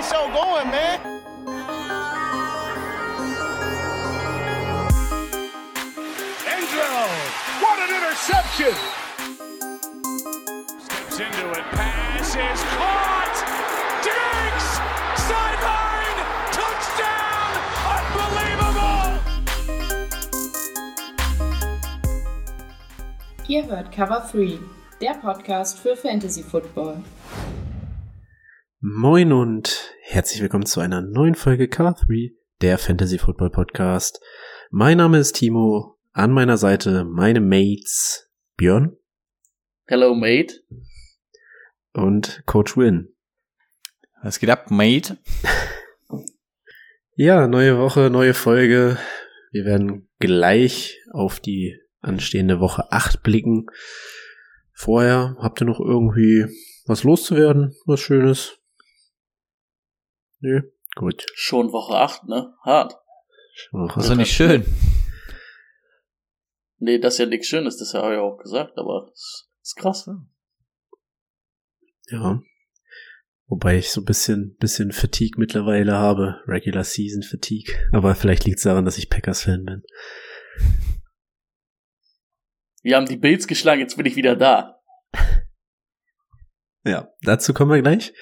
the show going, man. What an interception! Steps into it, pass is caught! Diggs! Sideline! Touchdown! Unbelievable! Ihr hört Cover 3, der Podcast für Fantasy Football. Moin und herzlich willkommen zu einer neuen Folge Cover 3, der Fantasy Football Podcast. Mein Name ist Timo, an meiner Seite meine Mates Björn Hello, mate. und Coach Win. Was geht ab, Mate? Ja, neue Woche, neue Folge. Wir werden gleich auf die anstehende Woche 8 blicken. Vorher habt ihr noch irgendwie was loszuwerden, was Schönes? Nö, gut. Schon Woche 8, ne? Hart. Woche Das ist doch nicht schön. Nee, das ist ja nichts Schönes, das habe ich auch gesagt, aber es ist krass. Ne? Ja. Wobei ich so ein bisschen, bisschen Fatigue mittlerweile habe. Regular Season Fatigue. Aber vielleicht liegt es daran, dass ich Packers-Fan bin. Wir haben die Bills geschlagen, jetzt bin ich wieder da. Ja, dazu kommen wir gleich.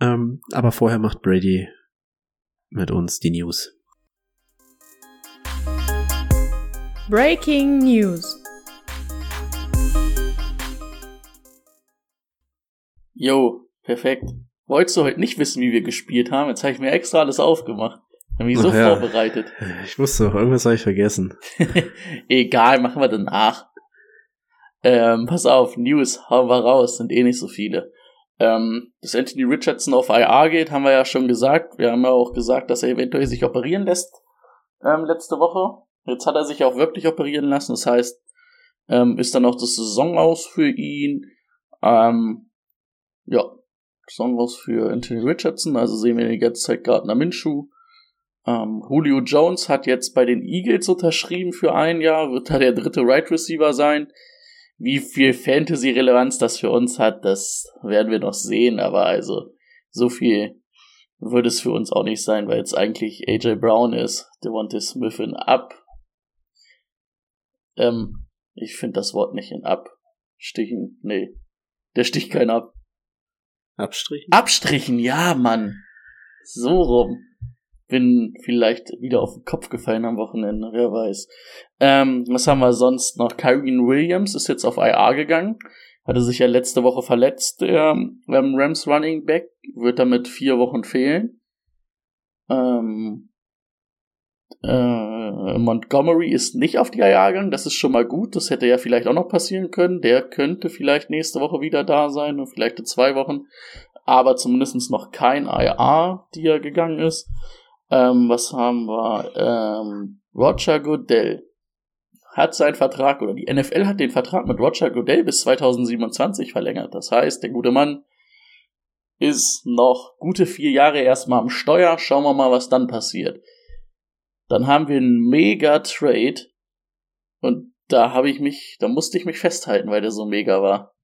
Ähm, aber vorher macht Brady mit uns die News. Breaking News. Jo, perfekt. Wolltest du heute nicht wissen, wie wir gespielt haben? Jetzt habe ich mir extra alles aufgemacht. Hab mich so ja. vorbereitet. Ich wusste doch, irgendwas habe ich vergessen. Egal, machen wir danach. Ähm, pass auf, News, hauen wir raus, sind eh nicht so viele. Ähm, dass Anthony Richardson auf IR geht, haben wir ja schon gesagt. Wir haben ja auch gesagt, dass er eventuell sich operieren lässt ähm, letzte Woche. Jetzt hat er sich auch wirklich operieren lassen. Das heißt, ähm, ist dann auch das Saison aus für ihn. Ähm, ja, Saison aus für Anthony Richardson. Also sehen wir die ganze Zeit Gardner Minshew. Ähm, Julio Jones hat jetzt bei den Eagles unterschrieben für ein Jahr, wird da der dritte Right Receiver sein. Wie viel Fantasy-Relevanz das für uns hat, das werden wir noch sehen, aber also so viel würde es für uns auch nicht sein, weil jetzt eigentlich AJ Brown ist, Devontae Smith in Ab. Ähm, ich finde das Wort nicht in Ab. Stichen, nee. Der sticht keinen ab. Abstrichen? Abstrichen, ja, Mann. So rum. Bin vielleicht wieder auf den Kopf gefallen am Wochenende, wer weiß. Ähm, was haben wir sonst noch? Kyrene Williams ist jetzt auf IR gegangen. Hatte sich ja letzte Woche verletzt, der ähm, Rams Running Back. Wird damit vier Wochen fehlen. Ähm, äh, Montgomery ist nicht auf die IR gegangen. Das ist schon mal gut. Das hätte ja vielleicht auch noch passieren können. Der könnte vielleicht nächste Woche wieder da sein und vielleicht in zwei Wochen. Aber zumindest noch kein IR, die er gegangen ist. Ähm, was haben wir? Ähm, Roger Goodell hat seinen Vertrag, oder die NFL hat den Vertrag mit Roger Goodell bis 2027 verlängert. Das heißt, der gute Mann ist noch gute vier Jahre erstmal am Steuer. Schauen wir mal, was dann passiert. Dann haben wir einen mega Trade. Und da habe ich mich, da musste ich mich festhalten, weil der so mega war.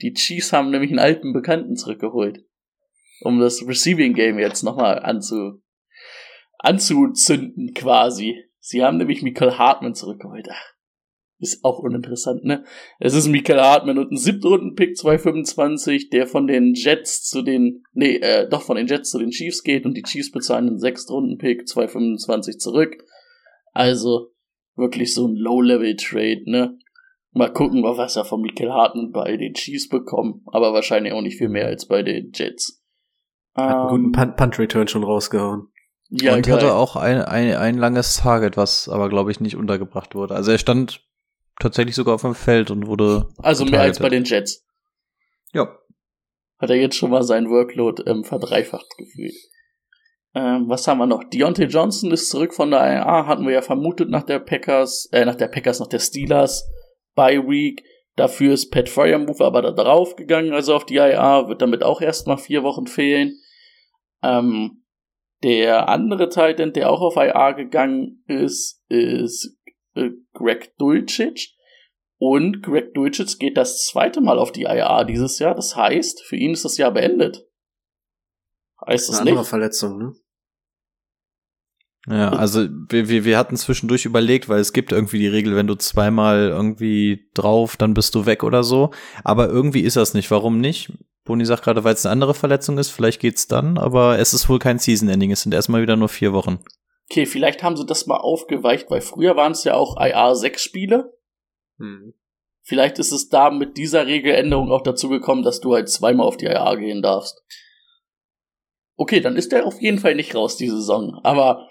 Die Chiefs haben nämlich einen alten Bekannten zurückgeholt. Um das Receiving Game jetzt nochmal anzu, anzuzünden quasi. Sie haben nämlich Michael Hartmann zurückgeholt. Ach, ist auch uninteressant, ne? Es ist Michael Hartmann und ein Siebtrunden-Pick 225, der von den Jets zu den, nee, äh, doch von den Jets zu den Chiefs geht und die Chiefs bezahlen einen Sechstrunden-Pick 225 zurück. Also wirklich so ein Low-Level-Trade, ne? Mal gucken, was er von Michael Hartmann bei den Chiefs bekommen, aber wahrscheinlich auch nicht viel mehr als bei den Jets. Hat einen guten Ähm, Punt- Punt-Return schon rausgehauen. Ja, und geil. hatte auch ein, ein, ein langes Target, was aber, glaube ich, nicht untergebracht wurde. Also er stand tatsächlich sogar auf dem Feld und wurde. Also mehr als bei den Jets. Ja. Hat er jetzt schon mal seinen Workload ähm, verdreifacht gefühlt. Ähm, was haben wir noch? Deontay Johnson ist zurück von der IR, hatten wir ja vermutet nach der Packers, äh, nach der Packers, nach der Steelers Bye Week. Dafür ist Pat Fryermove aber da drauf gegangen, also auf die IR, wird damit auch erstmal vier Wochen fehlen. Ähm, der andere Titan, der auch auf IR gegangen ist, ist äh, Greg Dulcich. Und Greg Dulcich geht das zweite Mal auf die IR dieses Jahr. Das heißt, für ihn ist das Jahr beendet. Heißt das Eine andere nicht? Verletzung, ne? Ja, also wir, wir, wir hatten zwischendurch überlegt, weil es gibt irgendwie die Regel, wenn du zweimal irgendwie drauf, dann bist du weg oder so. Aber irgendwie ist das nicht. Warum nicht? Boni sagt gerade, weil es eine andere Verletzung ist, vielleicht geht's dann, aber es ist wohl kein Season-Ending. Es sind erstmal wieder nur vier Wochen. Okay, vielleicht haben sie das mal aufgeweicht, weil früher waren es ja auch IR-6-Spiele. Hm. Vielleicht ist es da mit dieser Regeländerung auch dazu gekommen, dass du halt zweimal auf die IR gehen darfst. Okay, dann ist der auf jeden Fall nicht raus, die Saison. Aber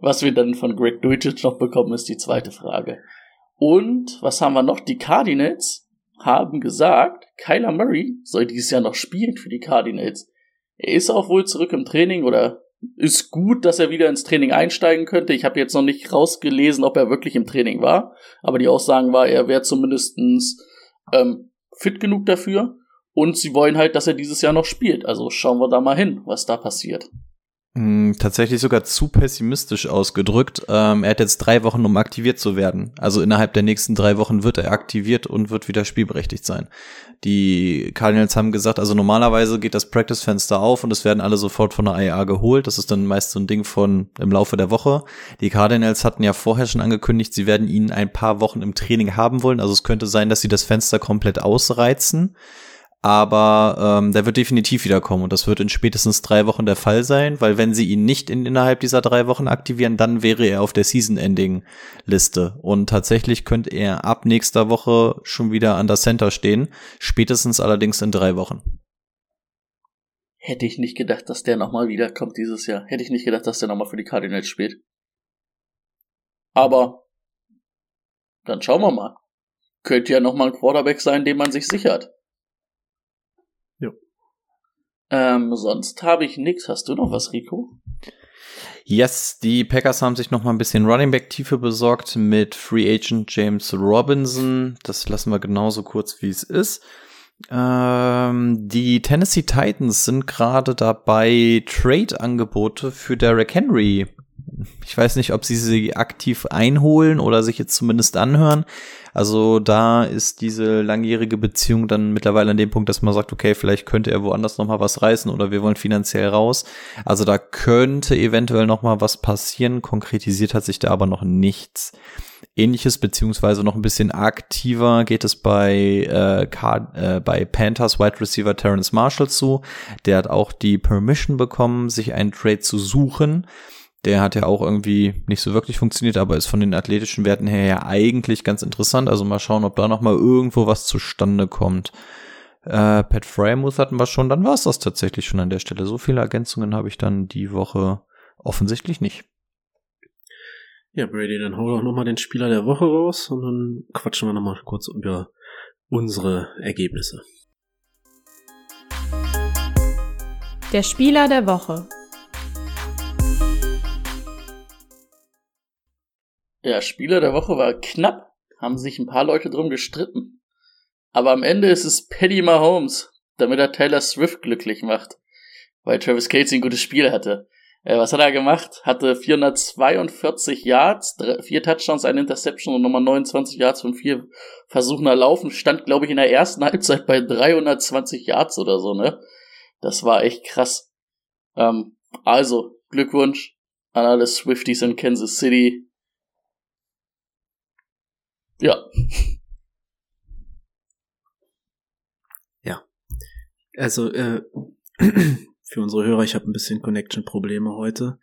was wir dann von Greg Dulcich noch bekommen, ist die zweite Frage. Und was haben wir noch? Die Cardinals haben gesagt, Kyler Murray soll dieses Jahr noch spielen für die Cardinals. Er ist auch wohl zurück im Training oder ist gut, dass er wieder ins Training einsteigen könnte. Ich habe jetzt noch nicht rausgelesen, ob er wirklich im Training war, aber die Aussagen war, er wäre zumindestens ähm, fit genug dafür. Und sie wollen halt, dass er dieses Jahr noch spielt. Also schauen wir da mal hin, was da passiert. Hm, tatsächlich sogar zu pessimistisch ausgedrückt. Ähm, er hat jetzt drei Wochen, um aktiviert zu werden. Also innerhalb der nächsten drei Wochen wird er aktiviert und wird wieder spielberechtigt sein. Die Cardinals haben gesagt, also normalerweise geht das Practice-Fenster auf und es werden alle sofort von der IA geholt. Das ist dann meist so ein Ding von im Laufe der Woche. Die Cardinals hatten ja vorher schon angekündigt, sie werden ihn ein paar Wochen im Training haben wollen. Also es könnte sein, dass sie das Fenster komplett ausreizen aber ähm, der wird definitiv wiederkommen und das wird in spätestens drei Wochen der Fall sein, weil wenn sie ihn nicht in, innerhalb dieser drei Wochen aktivieren, dann wäre er auf der Season-Ending-Liste und tatsächlich könnte er ab nächster Woche schon wieder an der Center stehen, spätestens allerdings in drei Wochen. Hätte ich nicht gedacht, dass der nochmal wiederkommt dieses Jahr. Hätte ich nicht gedacht, dass der nochmal für die Cardinals spielt. Aber dann schauen wir mal. Könnte ja nochmal ein Quarterback sein, den man sich sichert. Ähm, sonst habe ich nix. Hast du noch was, Rico? Yes, die Packers haben sich noch mal ein bisschen Running Back Tiefe besorgt mit Free Agent James Robinson. Das lassen wir genauso kurz, wie es ist. Ähm, die Tennessee Titans sind gerade dabei, Trade-Angebote für Derrick Henry. Ich weiß nicht, ob sie sie aktiv einholen oder sich jetzt zumindest anhören. Also da ist diese langjährige Beziehung dann mittlerweile an dem Punkt, dass man sagt, okay, vielleicht könnte er woanders noch mal was reißen oder wir wollen finanziell raus. Also da könnte eventuell noch mal was passieren. Konkretisiert hat sich da aber noch nichts. Ähnliches beziehungsweise noch ein bisschen aktiver geht es bei äh, äh, bei Panthers Wide Receiver Terrence Marshall zu. Der hat auch die Permission bekommen, sich einen Trade zu suchen. Der hat ja auch irgendwie nicht so wirklich funktioniert, aber ist von den athletischen Werten her ja eigentlich ganz interessant. Also mal schauen, ob da noch mal irgendwo was zustande kommt. Äh, Pat Fryermuth hatten wir schon, dann war es das tatsächlich schon an der Stelle. So viele Ergänzungen habe ich dann die Woche offensichtlich nicht. Ja, Brady, dann hau doch nochmal den Spieler der Woche raus und dann quatschen wir nochmal kurz über unsere Ergebnisse. Der Spieler der Woche. Der Spieler der Woche war knapp, haben sich ein paar Leute drum gestritten. Aber am Ende ist es Paddy Mahomes, damit er Taylor Swift glücklich macht. Weil Travis Casey ein gutes Spiel hatte. Äh, was hat er gemacht? Hatte 442 Yards, drei, vier Touchdowns, eine Interception und nochmal 29 Yards von vier Versuchen erlaufen. Stand, glaube ich, in der ersten Halbzeit bei 320 Yards oder so, ne? Das war echt krass. Ähm, also, Glückwunsch an alle Swifties in Kansas City. Ja. Also, äh, für unsere Hörer, ich habe ein bisschen Connection-Probleme heute.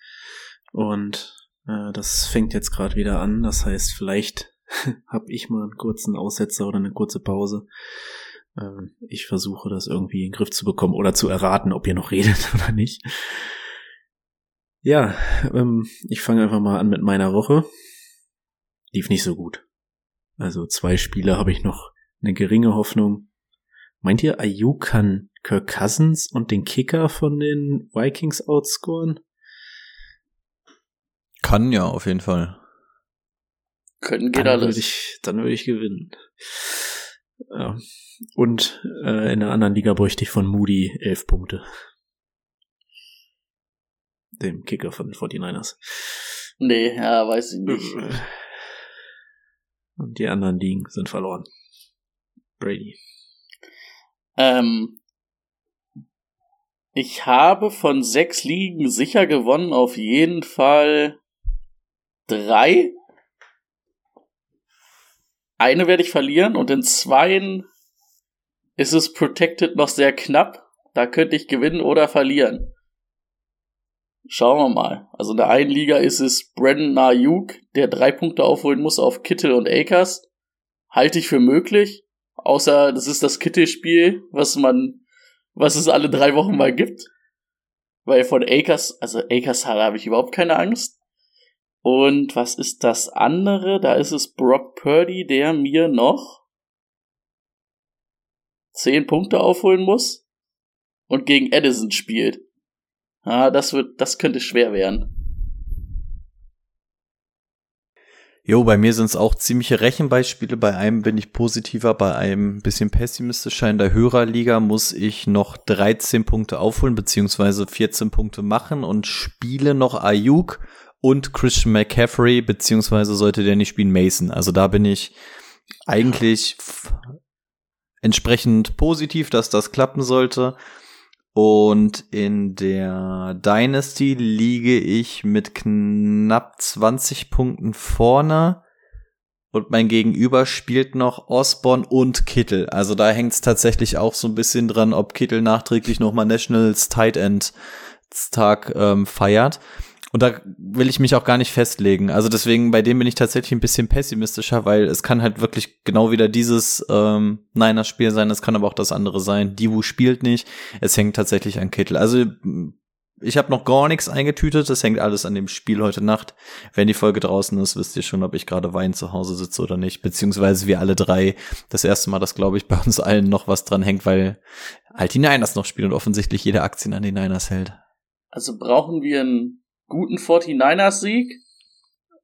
Und äh, das fängt jetzt gerade wieder an. Das heißt, vielleicht habe ich mal einen kurzen Aussetzer oder eine kurze Pause. Äh, ich versuche das irgendwie in den Griff zu bekommen oder zu erraten, ob ihr noch redet oder nicht. Ja, ähm, ich fange einfach mal an mit meiner Woche. Lief nicht so gut. Also zwei Spiele habe ich noch eine geringe Hoffnung. Meint ihr, Ayuk kann Kirk Cousins und den Kicker von den Vikings outscoren? Kann ja auf jeden Fall. Können geht Dann würde alles. ich, dann würde ich gewinnen. Ja. Und äh, in der anderen Liga bräuchte ich von Moody elf Punkte. Dem Kicker von den 49ers. Nee, ja, weiß ich nicht. Und die anderen Ligen sind verloren. Brady. Ähm, Ich habe von sechs Ligen sicher gewonnen, auf jeden Fall drei. Eine werde ich verlieren und in zweien ist es Protected noch sehr knapp. Da könnte ich gewinnen oder verlieren. Schauen wir mal. Also in der einen Liga ist es Brandon Ayuk, der drei Punkte aufholen muss auf Kittel und Akers. Halte ich für möglich. Außer das ist das Kittel-Spiel, was man, was es alle drei Wochen mal gibt. Weil von Akers, also Akers habe ich überhaupt keine Angst. Und was ist das andere? Da ist es Brock Purdy, der mir noch zehn Punkte aufholen muss und gegen Edison spielt. Ah, das wird, das könnte schwer werden. Jo, bei mir sind es auch ziemliche Rechenbeispiele. Bei einem bin ich positiver, bei einem bisschen pessimistischer. In der Hörerliga muss ich noch 13 Punkte aufholen, beziehungsweise 14 Punkte machen und spiele noch Ayuk und Christian McCaffrey, beziehungsweise sollte der nicht spielen, Mason. Also da bin ich eigentlich entsprechend positiv, dass das klappen sollte. Und in der Dynasty liege ich mit knapp 20 Punkten vorne. Und mein Gegenüber spielt noch Osborne und Kittel. Also da hängt es tatsächlich auch so ein bisschen dran, ob Kittel nachträglich nochmal Nationals Tight End Tag ähm, feiert. Und da will ich mich auch gar nicht festlegen. Also deswegen, bei dem bin ich tatsächlich ein bisschen pessimistischer, weil es kann halt wirklich genau wieder dieses ähm, Niners-Spiel sein, es kann aber auch das andere sein. Divu spielt nicht, es hängt tatsächlich an Kittel. Also ich habe noch gar nichts eingetütet, das hängt alles an dem Spiel heute Nacht. Wenn die Folge draußen ist, wisst ihr schon, ob ich gerade wein zu Hause sitze oder nicht. Beziehungsweise wir alle drei das erste Mal, dass glaube ich bei uns allen noch was dran hängt, weil halt die Niners noch spielen und offensichtlich jede Aktien an die Niners hält. Also brauchen wir einen guten 49ers-Sieg.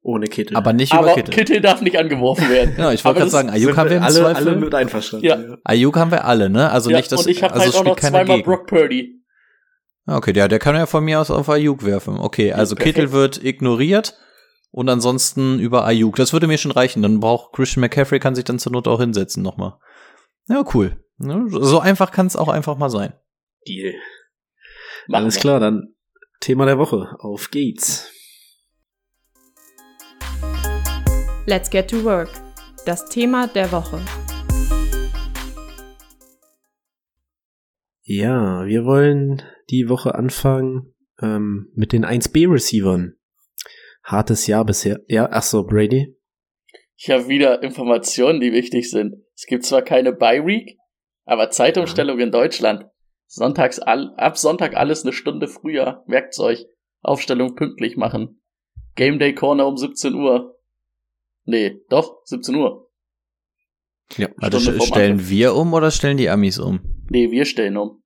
Ohne Kittel. Aber nicht Aber über Kittel. Kittel darf nicht angeworfen werden. Genau, ich Aber wollte gerade sagen, Ayuk haben wir im alle, Zweifel. alle mit einverstanden. Ja. Ayuk haben wir alle, ne? Also ja, nicht, dass und ich habe also halt auch noch zweimal gegen. Brock Purdy. Ah, Okay, der, der kann ja von mir aus auf Ayuk werfen. Okay, also perfekt. Kittel wird ignoriert und ansonsten über Ayuk. Das würde mir schon reichen. Dann braucht Christian McCaffrey kann sich dann zur Not auch hinsetzen nochmal. Ja, cool. Ne, So einfach kann es auch einfach mal sein. Deal. Machen Alles klar, dann Thema der Woche. Auf geht's. Let's get to work. Das Thema der Woche. Ja, wir wollen die Woche anfangen ähm, mit den 1B-Receivern. Hartes Jahr bisher. Ja, ach so, Brady. Ich habe wieder Informationen, die wichtig sind. Es gibt zwar keine Bye Week, aber Zeitumstellung in Deutschland. Sonntags all, ab Sonntag alles eine Stunde früher. Merkt's euch. Aufstellung pünktlich machen. Game Day Corner um 17 Uhr. Nee, doch, 17 Uhr. Ja, Also stellen Anfang. wir um oder stellen die Amis um? Nee, wir stellen um.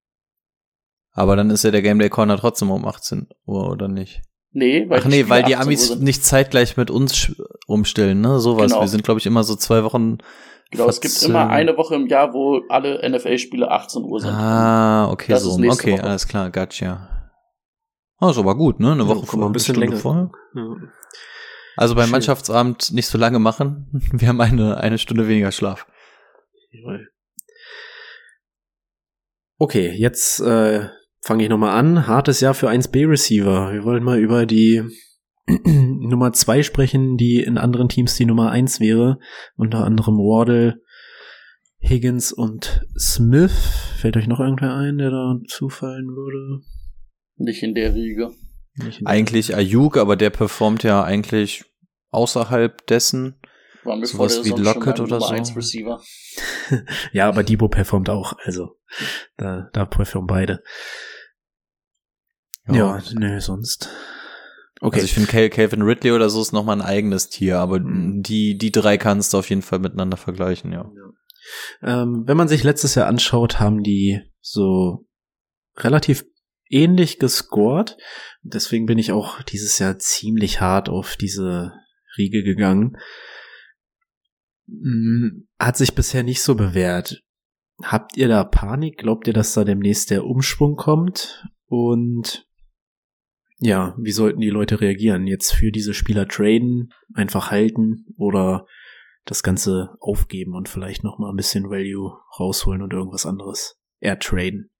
Aber dann ist ja der Game Day Corner trotzdem um 18 Uhr, oder nicht? Nee, weil Ach nee, weil die 18 Uhr Amis nicht zeitgleich mit uns umstellen, ne? Sowas. Genau. Wir sind, glaube ich, immer so zwei Wochen. Genau, es gibt immer eine Woche im Jahr, wo alle NFL-Spiele 18 Uhr sind. Ah, okay, Das so. Okay, Woche. alles klar, gotcha. Oh, ist aber gut, ne? Eine Ja, Woche guck mal, ein bisschen länger. Vorher. Ja. Also beim Schön. Mannschaftsabend nicht so lange machen. Wir haben eine, eine Stunde weniger Schlaf. Jawohl. Okay, jetzt äh, fange ich nochmal an. Hartes Jahr für 1B-Receiver. Wir wollen mal über die Nummer 2 sprechen, die in anderen Teams die Nummer 1 wäre. Unter anderem Wardle, Higgins und Smith. Fällt euch noch irgendwer ein, der da zufallen würde? Nicht in der Riege. Nicht in- Eigentlich Ayuk, aber der performt ja eigentlich außerhalb dessen. War mir Sowas vor der wie Lockett oder so. 1 Receiver. Ja, aber Debo performt auch. Also, da, da performen beide. Ja, nö, sonst. Okay. Also ich finde Cal Calvin Ridley oder so ist nochmal ein eigenes Tier, aber Mhm. die, die drei kannst du auf jeden Fall miteinander vergleichen, ja. Ähm, wenn man sich letztes Jahr anschaut, haben die so relativ ähnlich gescored. Deswegen bin ich auch dieses Jahr ziemlich hart auf diese Riege gegangen. Hm, Hat sich bisher nicht so bewährt. Habt ihr da Panik? Glaubt ihr, dass da demnächst der Umschwung kommt? Und ja, wie sollten die Leute reagieren? Jetzt für diese Spieler traden, einfach halten oder das Ganze aufgeben und vielleicht noch mal ein bisschen Value rausholen und irgendwas anderes eher traden.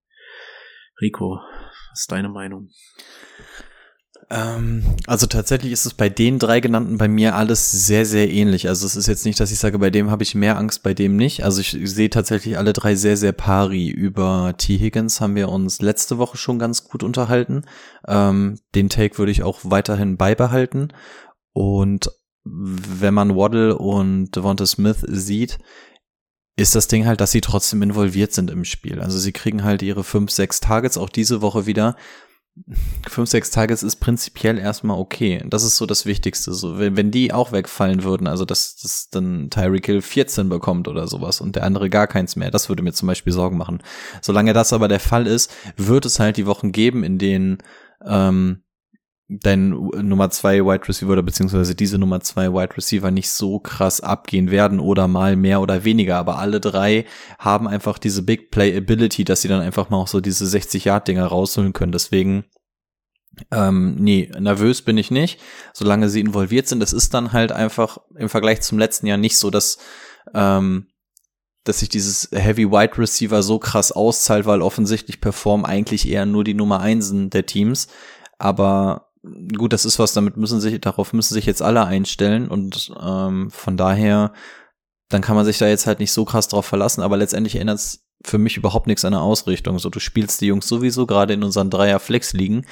Rico, Was ist deine Meinung? Ähm, also tatsächlich ist es bei den drei genannten bei mir alles sehr, sehr ähnlich. Also es ist jetzt nicht, dass ich sage, bei dem habe ich mehr Angst, bei dem nicht. Also ich sehe tatsächlich alle drei sehr, sehr pari. Über T. Higgins haben wir uns letzte Woche schon ganz gut unterhalten. Ähm, den Take würde ich auch weiterhin beibehalten. Und wenn man Waddle und Devonta Smith sieht, ist das Ding halt, dass sie trotzdem involviert sind im Spiel. Also sie kriegen halt ihre fünf, sechs Targets auch diese Woche wieder fünf, sechs Tages ist prinzipiell erstmal okay. Das ist so das Wichtigste. So, wenn, wenn die auch wegfallen würden, also dass, dass dann Tyreek Hill 14 bekommt oder sowas und der andere gar keins mehr, das würde mir zum Beispiel Sorgen machen. Solange das aber der Fall ist, wird es halt die Wochen geben, in denen ähm, dein Nummer zwei Wide Receiver oder beziehungsweise diese Nummer zwei Wide Receiver nicht so krass abgehen werden oder mal mehr oder weniger, aber alle drei haben einfach diese Big Play Ability, dass sie dann einfach mal auch so diese 60 Yard Dinger rausholen können. Deswegen ähm, nee, nervös bin ich nicht, solange sie involviert sind. Es ist dann halt einfach im Vergleich zum letzten Jahr nicht so, dass ähm, dass sich dieses Heavy Wide Receiver so krass auszahlt, weil offensichtlich performen eigentlich eher nur die Nummer Einsen der Teams. Aber gut, das ist was, damit müssen sich, darauf müssen sich jetzt alle einstellen und ähm, von daher, dann kann man sich da jetzt halt nicht so krass drauf verlassen, aber letztendlich ändert es für mich überhaupt nichts an der Ausrichtung. So, du spielst die Jungs sowieso gerade in unseren Dreier-Flex-Ligen.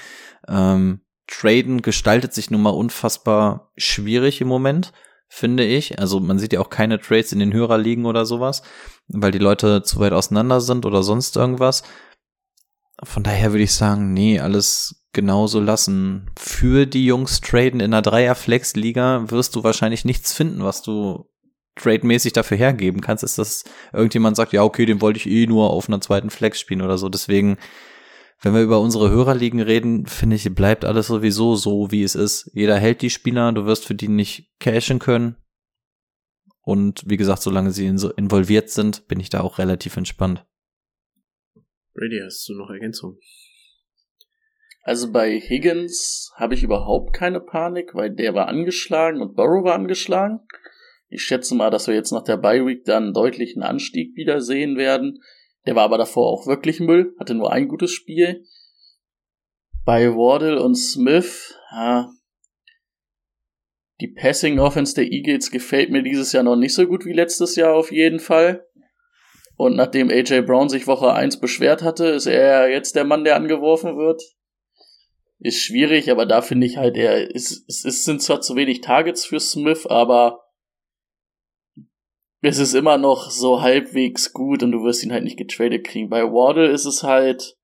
Ähm, Traden gestaltet sich nun mal unfassbar schwierig im Moment, finde ich. Also man sieht ja auch keine Trades in den Hörerligen oder sowas, weil die Leute zu weit auseinander sind oder sonst irgendwas. Von daher würde ich sagen, nee, alles genauso lassen. Für die Jungs traden in einer Dreier-Flex-Liga wirst du wahrscheinlich nichts finden, was du trademäßig dafür hergeben kannst, ist, dass irgendjemand sagt, ja, okay, den wollte ich eh nur auf einer zweiten Flex spielen oder so. Deswegen, wenn wir über unsere Hörerligen reden, finde ich, bleibt alles sowieso so, wie es ist. Jeder hält die Spieler, du wirst für die nicht cashen können. Und wie gesagt, solange sie involviert sind, bin ich da auch relativ entspannt. Brady, hast du noch Ergänzungen? Also bei Higgins habe ich überhaupt keine Panik, weil der war angeschlagen und Burrow war angeschlagen. Ich schätze mal, dass wir jetzt nach der Bye Week dann einen deutlichen Anstieg wieder sehen werden. Der war aber davor auch wirklich Müll, hatte nur ein gutes Spiel. Bei Wardle und Smith, ja, die Passing Offense der Eagles gefällt mir dieses Jahr noch nicht so gut wie letztes Jahr auf jeden Fall. Und nachdem AJ Brown sich Woche 1 beschwert hatte, ist er jetzt der Mann, der angeworfen wird ist schwierig, aber da finde ich halt, er es, es, es sind zwar zu wenig Targets für Smith, aber es ist immer noch so halbwegs gut und du wirst ihn halt nicht getradet kriegen. Bei Wardle ist es halt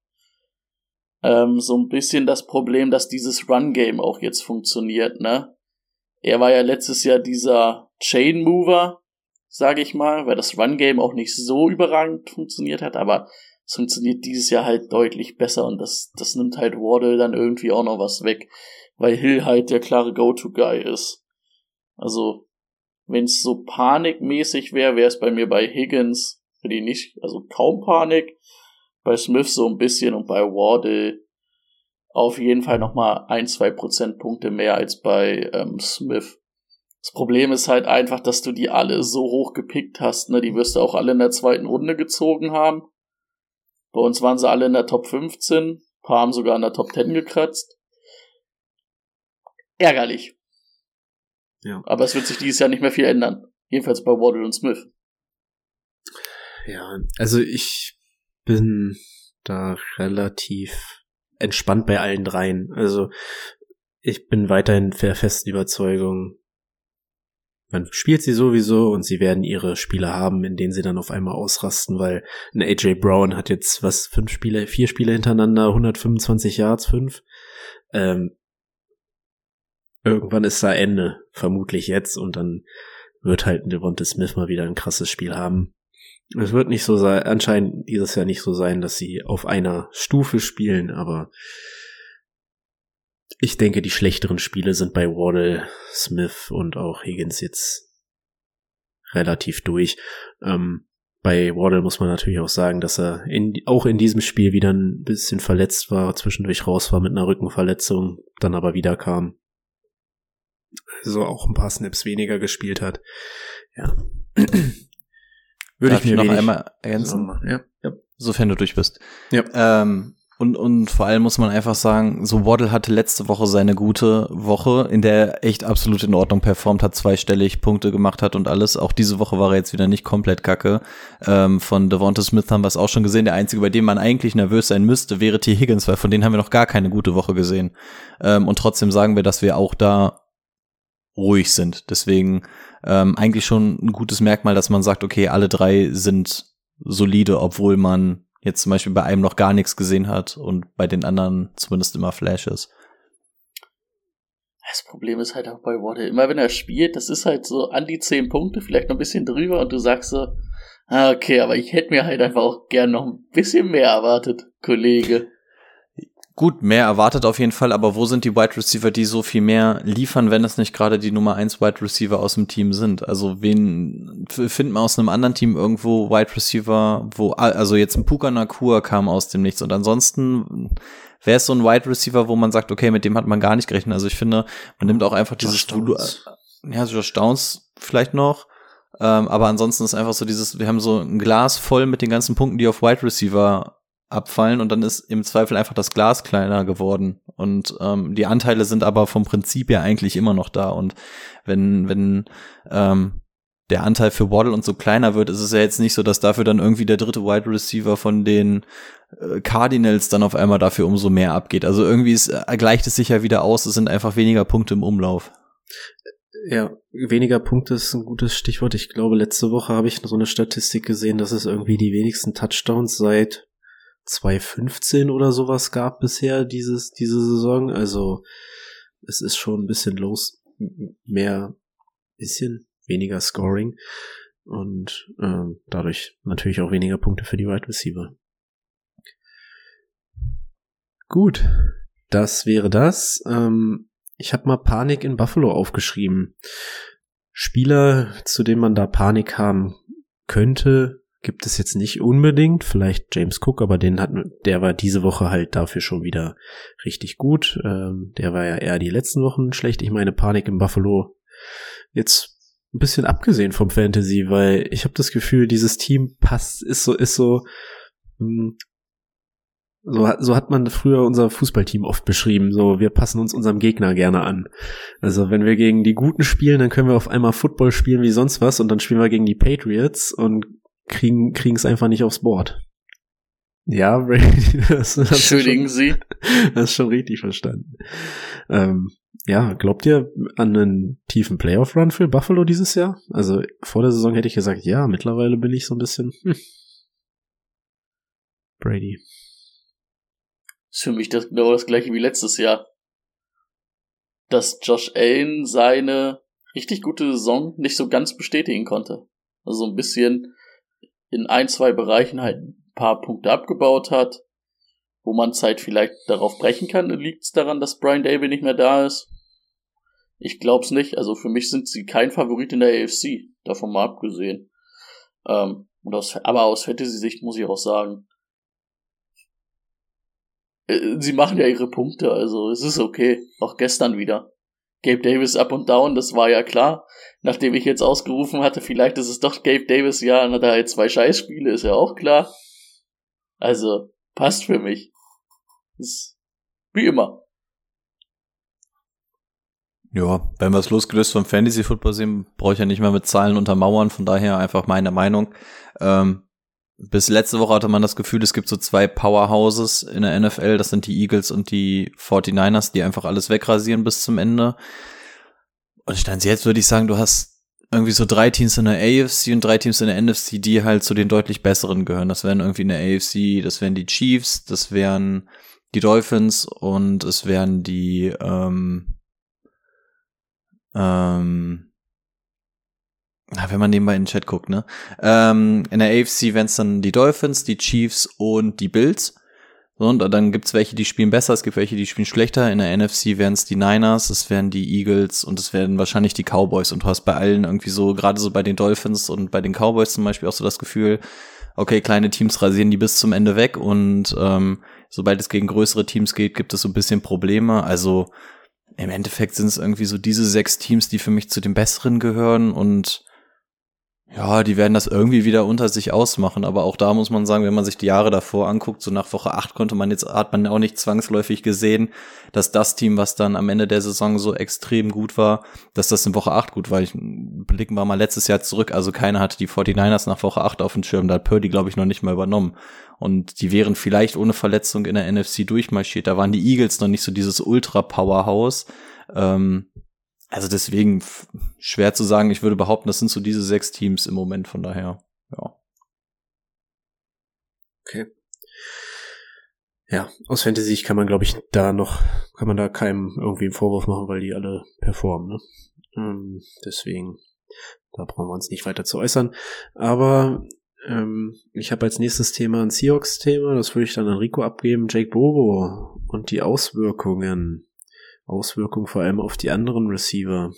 ähm, so ein bisschen das Problem, dass dieses Run-Game auch jetzt funktioniert, ne? Er war ja letztes Jahr dieser Chain Mover, sage ich mal, weil das Run-Game auch nicht so überragend funktioniert hat, aber es funktioniert dieses Jahr halt deutlich besser und das, das nimmt halt Wardle dann irgendwie auch noch was weg, weil Hill halt der klare Go-To-Guy ist. Also, wenn es so panikmäßig wäre, wäre es bei mir bei Higgins für die nicht, also kaum Panik, bei Smith so ein bisschen und bei Wardle auf jeden Fall nochmal ein, zwei Prozentpunkte mehr als bei ähm, Smith. Das Problem ist halt einfach, dass du die alle so hoch gepickt hast, ne? Die wirst du auch alle in der zweiten Runde gezogen haben. Bei uns waren sie alle in der Top 15, ein paar haben sogar in der Top 10 gekratzt. Ärgerlich. Ja. Aber es wird sich dieses Jahr nicht mehr viel ändern. Jedenfalls bei Waddle und Smith. Ja, also ich bin da relativ entspannt bei allen dreien. Also ich bin weiterhin der festen Überzeugung, man spielt sie sowieso und sie werden ihre Spiele haben, in denen sie dann auf einmal ausrasten, weil ein AJ Brown hat jetzt was, fünf Spiele, vier Spiele hintereinander, 125 Yards, fünf. Ähm, irgendwann ist da Ende, vermutlich jetzt, und dann wird halt ein Devonta Smith mal wieder ein krasses Spiel haben. Es wird nicht so sein, anscheinend dieses Jahr nicht so sein, dass sie auf einer Stufe spielen, aber ich denke, die schlechteren Spiele sind bei Waddle, Smith und auch Higgins jetzt relativ durch. Ähm, bei Waddle muss man natürlich auch sagen, dass er in, auch in diesem Spiel wieder ein bisschen verletzt war, zwischendurch raus war mit einer Rückenverletzung, dann aber wieder kam. Also auch ein paar Snaps weniger gespielt hat. Ja. Würde ich mir noch einmal ergänzen? Ja. ja. Sofern du durch bist. Ja. Ähm, Und, und vor allem muss man einfach sagen, so Waddle hatte letzte Woche seine gute Woche, in der er echt absolut in Ordnung performt hat, zweistellig Punkte gemacht hat und alles. Auch diese Woche war er jetzt wieder nicht komplett kacke. Ähm, von Devonta Smith haben wir es auch schon gesehen. Der einzige, bei dem man eigentlich nervös sein müsste, wäre T. Higgins, weil von denen haben wir noch gar keine gute Woche gesehen. Ähm, und trotzdem sagen wir, dass wir auch da ruhig sind. Deswegen ähm, eigentlich schon ein gutes Merkmal, dass man sagt, okay, alle drei sind solide, obwohl man jetzt zum Beispiel bei einem noch gar nichts gesehen hat und bei den anderen zumindest immer Flashes. Das Problem ist halt auch bei Waddle, immer wenn er spielt, das ist halt so an die 10 Punkte, vielleicht noch ein bisschen drüber und du sagst so, ah, okay, aber ich hätte mir halt einfach auch gern noch ein bisschen mehr erwartet, Kollege. Gut, mehr erwartet auf jeden Fall, aber wo sind die Wide Receiver, die so viel mehr liefern, wenn es nicht gerade die Nummer 1 Wide Receiver aus dem Team sind? Also wen finden wir aus einem anderen Team irgendwo Wide Receiver, wo, also jetzt ein Puka Nakua kam aus dem Nichts und ansonsten wäre es so ein Wide Receiver, wo man sagt, okay, mit dem hat man gar nicht gerechnet. Also ich finde, man nimmt auch einfach dieses, Downs. ja, Josh Downs vielleicht noch, ähm, aber ansonsten ist einfach so dieses, wir haben so ein Glas voll mit den ganzen Punkten, die auf Wide Receiver abfallen und dann ist im Zweifel einfach das Glas kleiner geworden. Und ähm, die Anteile sind aber vom Prinzip ja eigentlich immer noch da. Und wenn, wenn ähm, der Anteil für Waddle und so kleiner wird, ist es ja jetzt nicht so, dass dafür dann irgendwie der dritte Wide Receiver von den äh, Cardinals dann auf einmal dafür umso mehr abgeht. Also irgendwie ist, äh, gleicht es sich ja wieder aus, es sind einfach weniger Punkte im Umlauf. Ja, weniger Punkte ist ein gutes Stichwort. Ich glaube, letzte Woche habe ich so eine Statistik gesehen, dass es irgendwie die wenigsten Touchdowns seit 2015 oder sowas gab bisher dieses, diese Saison. Also es ist schon ein bisschen los, mehr, bisschen weniger Scoring und ähm, dadurch natürlich auch weniger Punkte für die Wide Receiver. Gut, das wäre das. Ähm, ich habe mal Panik in Buffalo aufgeschrieben. Spieler, zu denen man da Panik haben könnte, gibt es jetzt nicht unbedingt. Vielleicht James Cook, aber den hat, der war diese Woche halt dafür schon wieder richtig gut. Ähm, der war ja eher die letzten Wochen schlecht. Ich meine, Panik im Buffalo jetzt ein bisschen abgesehen vom Fantasy, weil ich habe das Gefühl, dieses Team passt, ist so, ist so, mh, hm, so, so hat man früher unser Fußballteam oft beschrieben. So, wir passen uns unserem Gegner gerne an. Also, wenn wir gegen die Guten spielen, dann können wir auf einmal Football spielen wie sonst was und dann spielen wir gegen die Patriots und kriegen es einfach nicht aufs Board. Ja, Brady, das, Entschuldigen Sie. Das ist schon richtig verstanden. Ähm, ja, glaubt ihr an einen tiefen Playoff-Run für Buffalo dieses Jahr? Also vor der Saison hätte ich gesagt, ja, mittlerweile bin ich so ein bisschen hm. Brady. Ist für mich das genau das gleiche wie letztes Jahr. Dass Josh Allen seine richtig gute Saison nicht so ganz bestätigen konnte. Also so ein bisschen in ein, zwei Bereichen halt ein paar Punkte abgebaut hat, wo man Zeit vielleicht darauf brechen kann. Liegt es daran, dass Brian Dable nicht mehr da ist? Ich glaub's nicht. Also für mich sind sie kein Favorit in der AFC, davon mal abgesehen. Ähm, und aus, aber aus Fantasy-Sicht muss ich auch sagen, äh, sie machen ja ihre Punkte, also es ist okay. Auch gestern wieder. Gabe Davis up und down, das war ja klar. Nachdem ich jetzt ausgerufen hatte, vielleicht ist es doch Gabe Davis, ja, und hat er halt zwei Scheißspiele, ist ja auch klar. Also, passt für mich. Ist wie immer. Ja, wenn wir es losgelöst vom Fantasy Football sehen, brauche ich ja nicht mehr mit Zahlen untermauern, von daher einfach meine Meinung. Ähm, bis letzte Woche hatte man das Gefühl, es gibt so zwei Powerhouses in der NFL, das sind die Eagles und die 49ers, die einfach alles wegrasieren bis zum Ende. Und stand jetzt würde ich sagen, du hast irgendwie so drei Teams in der AFC und drei Teams in der NFC, die halt zu den deutlich besseren gehören. Das wären irgendwie in der AFC, das wären die Chiefs, das wären die Dolphins und es wären die ähm, ähm, wenn man nebenbei in den Chat guckt, ne? Ähm, in der AFC wären es dann die Dolphins, die Chiefs und die Bills. Und dann gibt's welche, die spielen besser, es gibt welche, die spielen schlechter. In der NFC wären es die Niners, es wären die Eagles und es werden wahrscheinlich die Cowboys. Und du hast bei allen irgendwie so, gerade so bei den Dolphins und bei den Cowboys zum Beispiel auch so das Gefühl, okay, kleine Teams rasieren die bis zum Ende weg und ähm, sobald es gegen größere Teams geht, gibt es so ein bisschen Probleme. Also im Endeffekt sind es irgendwie so diese sechs Teams, die für mich zu den besseren gehören und Ja, die werden das irgendwie wieder unter sich ausmachen, aber auch da muss man sagen, wenn man sich die Jahre davor anguckt, so nach Woche 8 konnte man jetzt, hat man auch nicht zwangsläufig gesehen, dass das Team, was dann am Ende der Saison so extrem gut war, dass das in Woche 8 gut war. Ich, blicken wir mal letztes Jahr zurück, also keiner hatte die 49ers nach Woche 8 auf dem Schirm, da hat Purdy, glaube ich, noch nicht mal übernommen. Und die wären vielleicht ohne Verletzung in der NFC durchmarschiert. Da waren die Eagles noch nicht so dieses Ultra-Powerhouse. Ähm, also deswegen schwer zu sagen. Ich würde behaupten, das sind so diese sechs Teams im Moment. Von daher, ja. Okay. Ja, aus Fantasy kann man, glaube ich, da noch, kann man da keinem irgendwie einen Vorwurf machen, weil die alle performen. Ne? Ähm, deswegen, da brauchen wir uns nicht weiter zu äußern. Aber ähm, ich habe als nächstes Thema ein Seahawks-Thema, das würde ich dann an Rico abgeben. Jake Bobo und die Auswirkungen. Auswirkungen vor allem auf die anderen Receiver.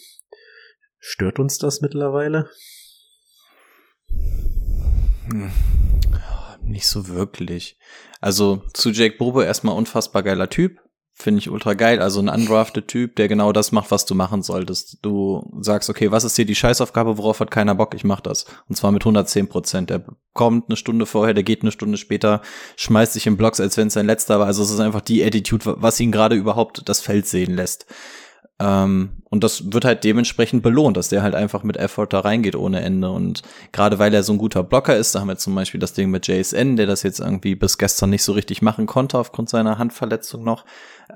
Stört uns das mittlerweile? Hm. Nicht so wirklich. Also zu Jake Bobo erstmal unfassbar geiler Typ. Finde ich ultra geil. Also ein undrafted Typ, der genau das macht, was du machen solltest. Du sagst, okay, was ist hier die Scheißaufgabe, worauf hat keiner Bock? Ich mach das. Und zwar mit 110 Prozent. Der kommt eine Stunde vorher, der geht eine Stunde später, schmeißt sich in Blocks, als wenn es sein letzter war. Also es ist einfach die Attitude, was ihn gerade überhaupt das Feld sehen lässt. Ähm, und das wird halt dementsprechend belohnt, dass der halt einfach mit Effort da reingeht ohne Ende. Und gerade weil er so ein guter Blocker ist, da haben wir zum Beispiel das Ding mit JSN, der das jetzt irgendwie bis gestern nicht so richtig machen konnte aufgrund seiner Handverletzung noch.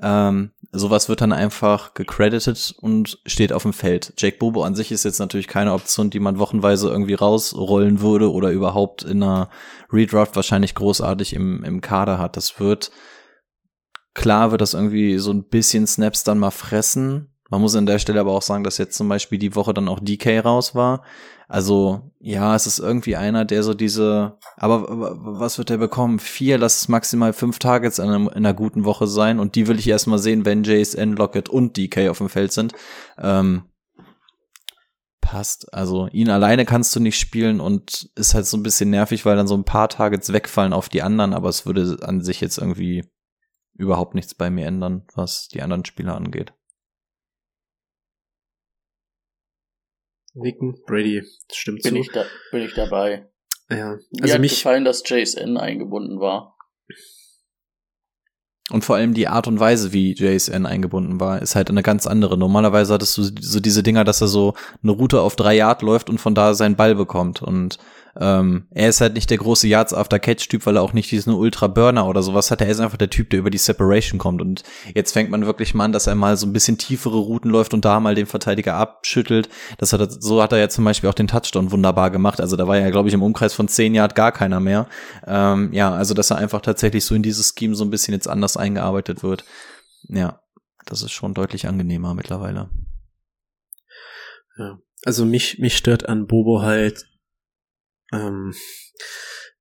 Ähm, sowas wird dann einfach gecredited und steht auf dem Feld. Jake Bobo an sich ist jetzt natürlich keine Option, die man wochenweise irgendwie rausrollen würde oder überhaupt in einer Redraft wahrscheinlich großartig im, im Kader hat. Das wird, klar wird das irgendwie so ein bisschen Snaps dann mal fressen, man muss an der Stelle aber auch sagen, dass jetzt zum Beispiel die Woche dann auch DK raus war. Also, ja, es ist irgendwie einer, der so diese, aber was wird er bekommen? Vier, lass es maximal fünf Targets in, einer, in einer guten Woche sein und die will ich erstmal sehen, wenn JSN, Lockett und DK auf dem Feld sind. Ähm, passt. Also ihn alleine kannst du nicht spielen und ist halt so ein bisschen nervig, weil dann so ein paar Targets wegfallen auf die anderen, aber es würde an sich jetzt irgendwie überhaupt nichts bei mir ändern, was die anderen Spieler angeht. Nicken, Brady, stimmt bin zu. Ich da, bin ich dabei. Ja, Mir also hat mich, gefallen, dass JSN eingebunden war. Und vor allem die Art und Weise, wie JSN eingebunden war, ist halt eine ganz andere. Normalerweise hattest du so diese Dinger, dass er so eine Route auf drei Yard läuft und von da seinen Ball bekommt. Und ähm, er ist halt nicht der große Yards After Catch Typ, weil er auch nicht diesen Ultra Burner oder sowas hat. Er ist einfach der Typ, der über die Separation kommt. Und jetzt fängt man wirklich mal an, dass er mal so ein bisschen tiefere Routen läuft und da mal den Verteidiger abschüttelt. Das hat er, so hat er ja zum Beispiel auch den Touchdown wunderbar gemacht. Also da war ja, glaube ich, im Umkreis von zehn Yard gar keiner mehr. Ähm, ja, also dass er einfach tatsächlich so in dieses Scheme so ein bisschen jetzt anders eingearbeitet wird. Ja, das ist schon deutlich angenehmer mittlerweile. Ja. Also mich, mich stört an Bobo halt, ähm,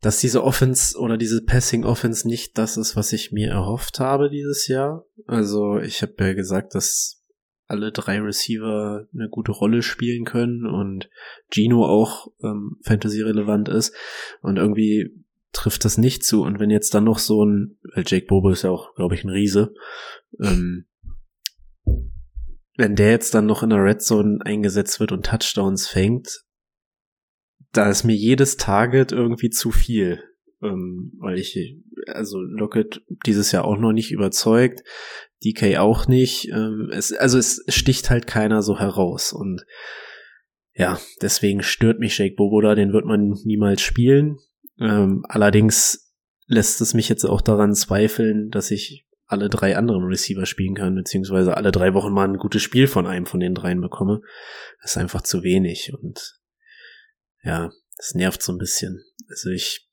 dass diese Offense oder diese Passing Offense nicht das ist, was ich mir erhofft habe dieses Jahr. Also ich habe ja gesagt, dass alle drei Receiver eine gute Rolle spielen können und Gino auch ähm, Fantasy-relevant ist. Und irgendwie trifft das nicht zu. Und wenn jetzt dann noch so ein, weil Jake Bobo ist ja auch, glaube ich, ein Riese, ähm, wenn der jetzt dann noch in der Red Zone eingesetzt wird und Touchdowns fängt, da ist mir jedes Target irgendwie zu viel. Ähm, weil ich, also Lockett dieses Jahr auch noch nicht überzeugt, DK auch nicht. Ähm, es, also es sticht halt keiner so heraus. Und ja, deswegen stört mich Jake Boboda, den wird man niemals spielen. Ähm, allerdings lässt es mich jetzt auch daran zweifeln, dass ich alle drei anderen Receiver spielen kann, beziehungsweise alle drei Wochen mal ein gutes Spiel von einem von den dreien bekomme. Das ist einfach zu wenig. Und ja, das nervt so ein bisschen. Also ich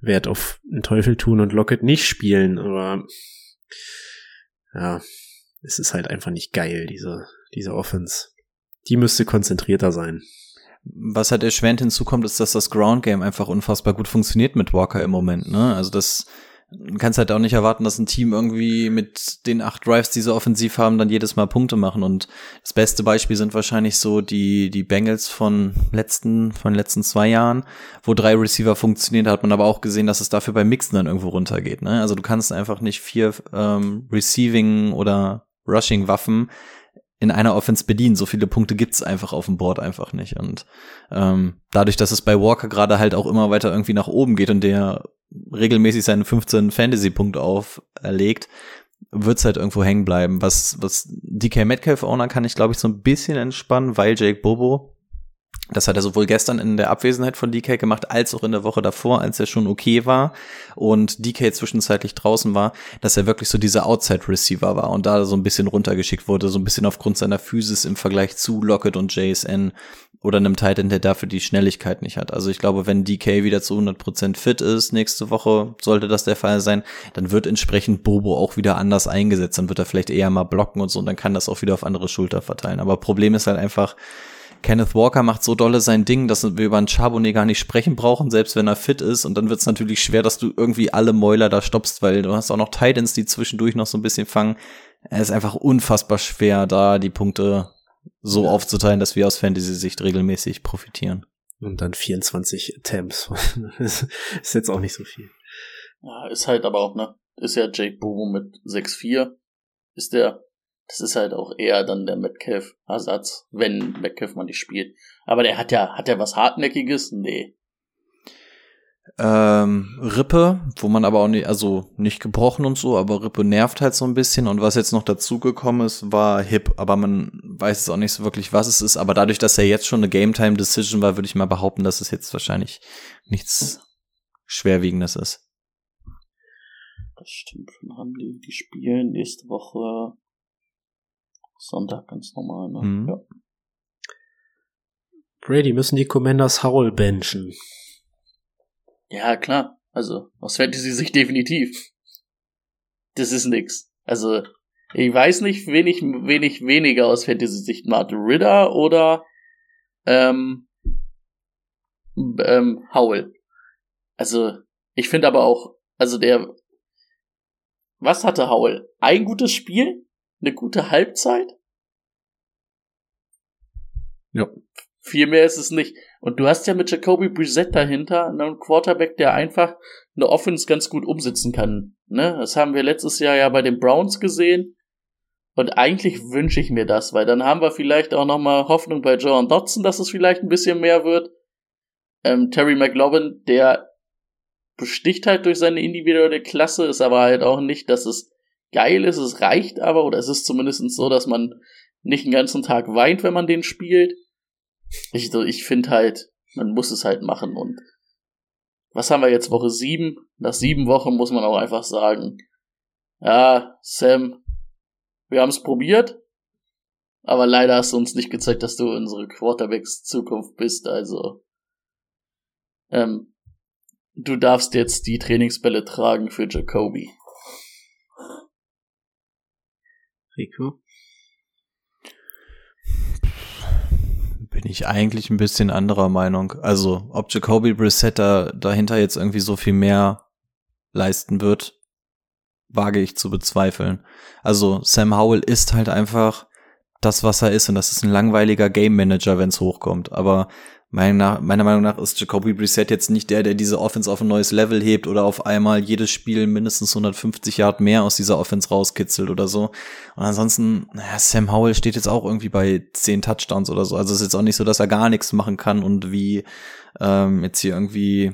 werde auf den Teufel tun und Locket nicht spielen, aber ja, es ist halt einfach nicht geil, diese, diese Offense. Die müsste konzentrierter sein. Was halt erschwerend hinzukommt, ist, dass das Ground Game einfach unfassbar gut funktioniert mit Walker im Moment, ne? Also das, Du kannst halt auch nicht erwarten, dass ein Team irgendwie mit den acht Drives, die sie offensiv haben, dann jedes Mal Punkte machen. Und das beste Beispiel sind wahrscheinlich so die, die Bengals von letzten, von letzten zwei Jahren, wo drei Receiver funktioniert, hat man aber auch gesehen, dass es dafür bei Mixen dann irgendwo runtergeht. Ne? Also du kannst einfach nicht vier ähm, Receiving oder Rushing Waffen in einer Offense bedienen. So viele Punkte gibt's einfach auf dem Board einfach nicht. Und ähm, dadurch, dass es bei Walker gerade halt auch immer weiter irgendwie nach oben geht und der regelmäßig seine 15 Fantasy-Punkte auferlegt, wird's halt irgendwo hängen bleiben. Was, was DK Metcalf Owner kann ich, glaube ich, so ein bisschen entspannen, weil Jake Bobo das hat er sowohl gestern in der Abwesenheit von DK gemacht, als auch in der Woche davor, als er schon okay war und DK zwischenzeitlich draußen war, dass er wirklich so dieser Outside-Receiver war und da so ein bisschen runtergeschickt wurde, so ein bisschen aufgrund seiner Physis im Vergleich zu Lockett und JSN oder einem Titan, der dafür die Schnelligkeit nicht hat. Also ich glaube, wenn DK wieder zu 100% fit ist, nächste Woche sollte das der Fall sein, dann wird entsprechend Bobo auch wieder anders eingesetzt, dann wird er vielleicht eher mal blocken und so und dann kann das auch wieder auf andere Schulter verteilen. Aber Problem ist halt einfach, Kenneth Walker macht so dolle sein Ding, dass wir über einen Charbonnet gar nicht sprechen brauchen, selbst wenn er fit ist. Und dann wird es natürlich schwer, dass du irgendwie alle Mäuler da stoppst, weil du hast auch noch Titans, die zwischendurch noch so ein bisschen fangen. Es ist einfach unfassbar schwer, da die Punkte so aufzuteilen, dass wir aus Fantasy-Sicht regelmäßig profitieren. Und dann 24 Attempts. ist jetzt auch nicht so viel. Ja, ist halt aber auch, ne? Ist ja Jake Bobo mit 6-4. Ist der das ist halt auch eher dann der Metcalf-Ersatz, wenn Metcalf mal nicht spielt. Aber der hat ja, hat ja was Hartnäckiges? Nee. Ähm, Rippe, wo man aber auch nicht, also nicht gebrochen und so, aber Rippe nervt halt so ein bisschen. Und was jetzt noch dazugekommen ist, war Hip, aber man weiß es auch nicht so wirklich, was es ist. Aber dadurch, dass er jetzt schon eine Game-Time-Decision war, würde ich mal behaupten, dass es jetzt wahrscheinlich nichts Schwerwiegendes ist. Das stimmt. Dann haben die, die spielen nächste Woche Sonntag ganz normal, ne? Mhm. Ja. Brady müssen die Commanders Howell benchen. Ja, klar. Also, aus Fantasy-Sicht definitiv. Das ist nix. Also, ich weiß nicht, wen ich, wen ich weniger aus Fantasy-Sicht mag. Ritter oder ähm, ähm, Howell. Also, ich finde aber auch, also der, was hatte Howell? Ein gutes Spiel? eine gute Halbzeit. Ja. Viel mehr ist es nicht. Und du hast ja mit Jacoby Brissett dahinter einen Quarterback, der einfach eine Offense ganz gut umsetzen kann. Ne? Das haben wir letztes Jahr ja bei den Browns gesehen. Und eigentlich wünsche ich mir das, weil dann haben wir vielleicht auch nochmal Hoffnung bei Joan Dotson, dass es vielleicht ein bisschen mehr wird. Ähm, Terry McLovin, der besticht halt durch seine individuelle Klasse, ist aber halt auch nicht, dass es geil ist, es reicht aber, oder es ist zumindest so, dass man nicht den ganzen Tag weint, wenn man den spielt. Ich, ich finde halt, man muss es halt machen und was haben wir jetzt, Woche sieben? Nach sieben Wochen muss man auch einfach sagen, ja, Sam, wir haben es probiert, aber leider hast du uns nicht gezeigt, dass du unsere Quarterbacks Zukunft bist, also ähm, du darfst jetzt die Trainingsbälle tragen für Jacoby. Rico? Bin ich eigentlich ein bisschen anderer Meinung. Also, ob Jacoby Brissett da, dahinter jetzt irgendwie so viel mehr leisten wird, wage ich zu bezweifeln. Also, Sam Howell ist halt einfach das, was er ist, und das ist ein langweiliger Game Manager, wenn es hochkommt. Aber Meiner, meiner Meinung nach ist Jacoby Brissett jetzt nicht der, der diese Offense auf ein neues Level hebt oder auf einmal jedes Spiel mindestens 150 Yard mehr aus dieser Offense rauskitzelt oder so. Und ansonsten, naja, Sam Howell steht jetzt auch irgendwie bei 10 Touchdowns oder so. Also es ist jetzt auch nicht so, dass er gar nichts machen kann und wie ähm, jetzt hier irgendwie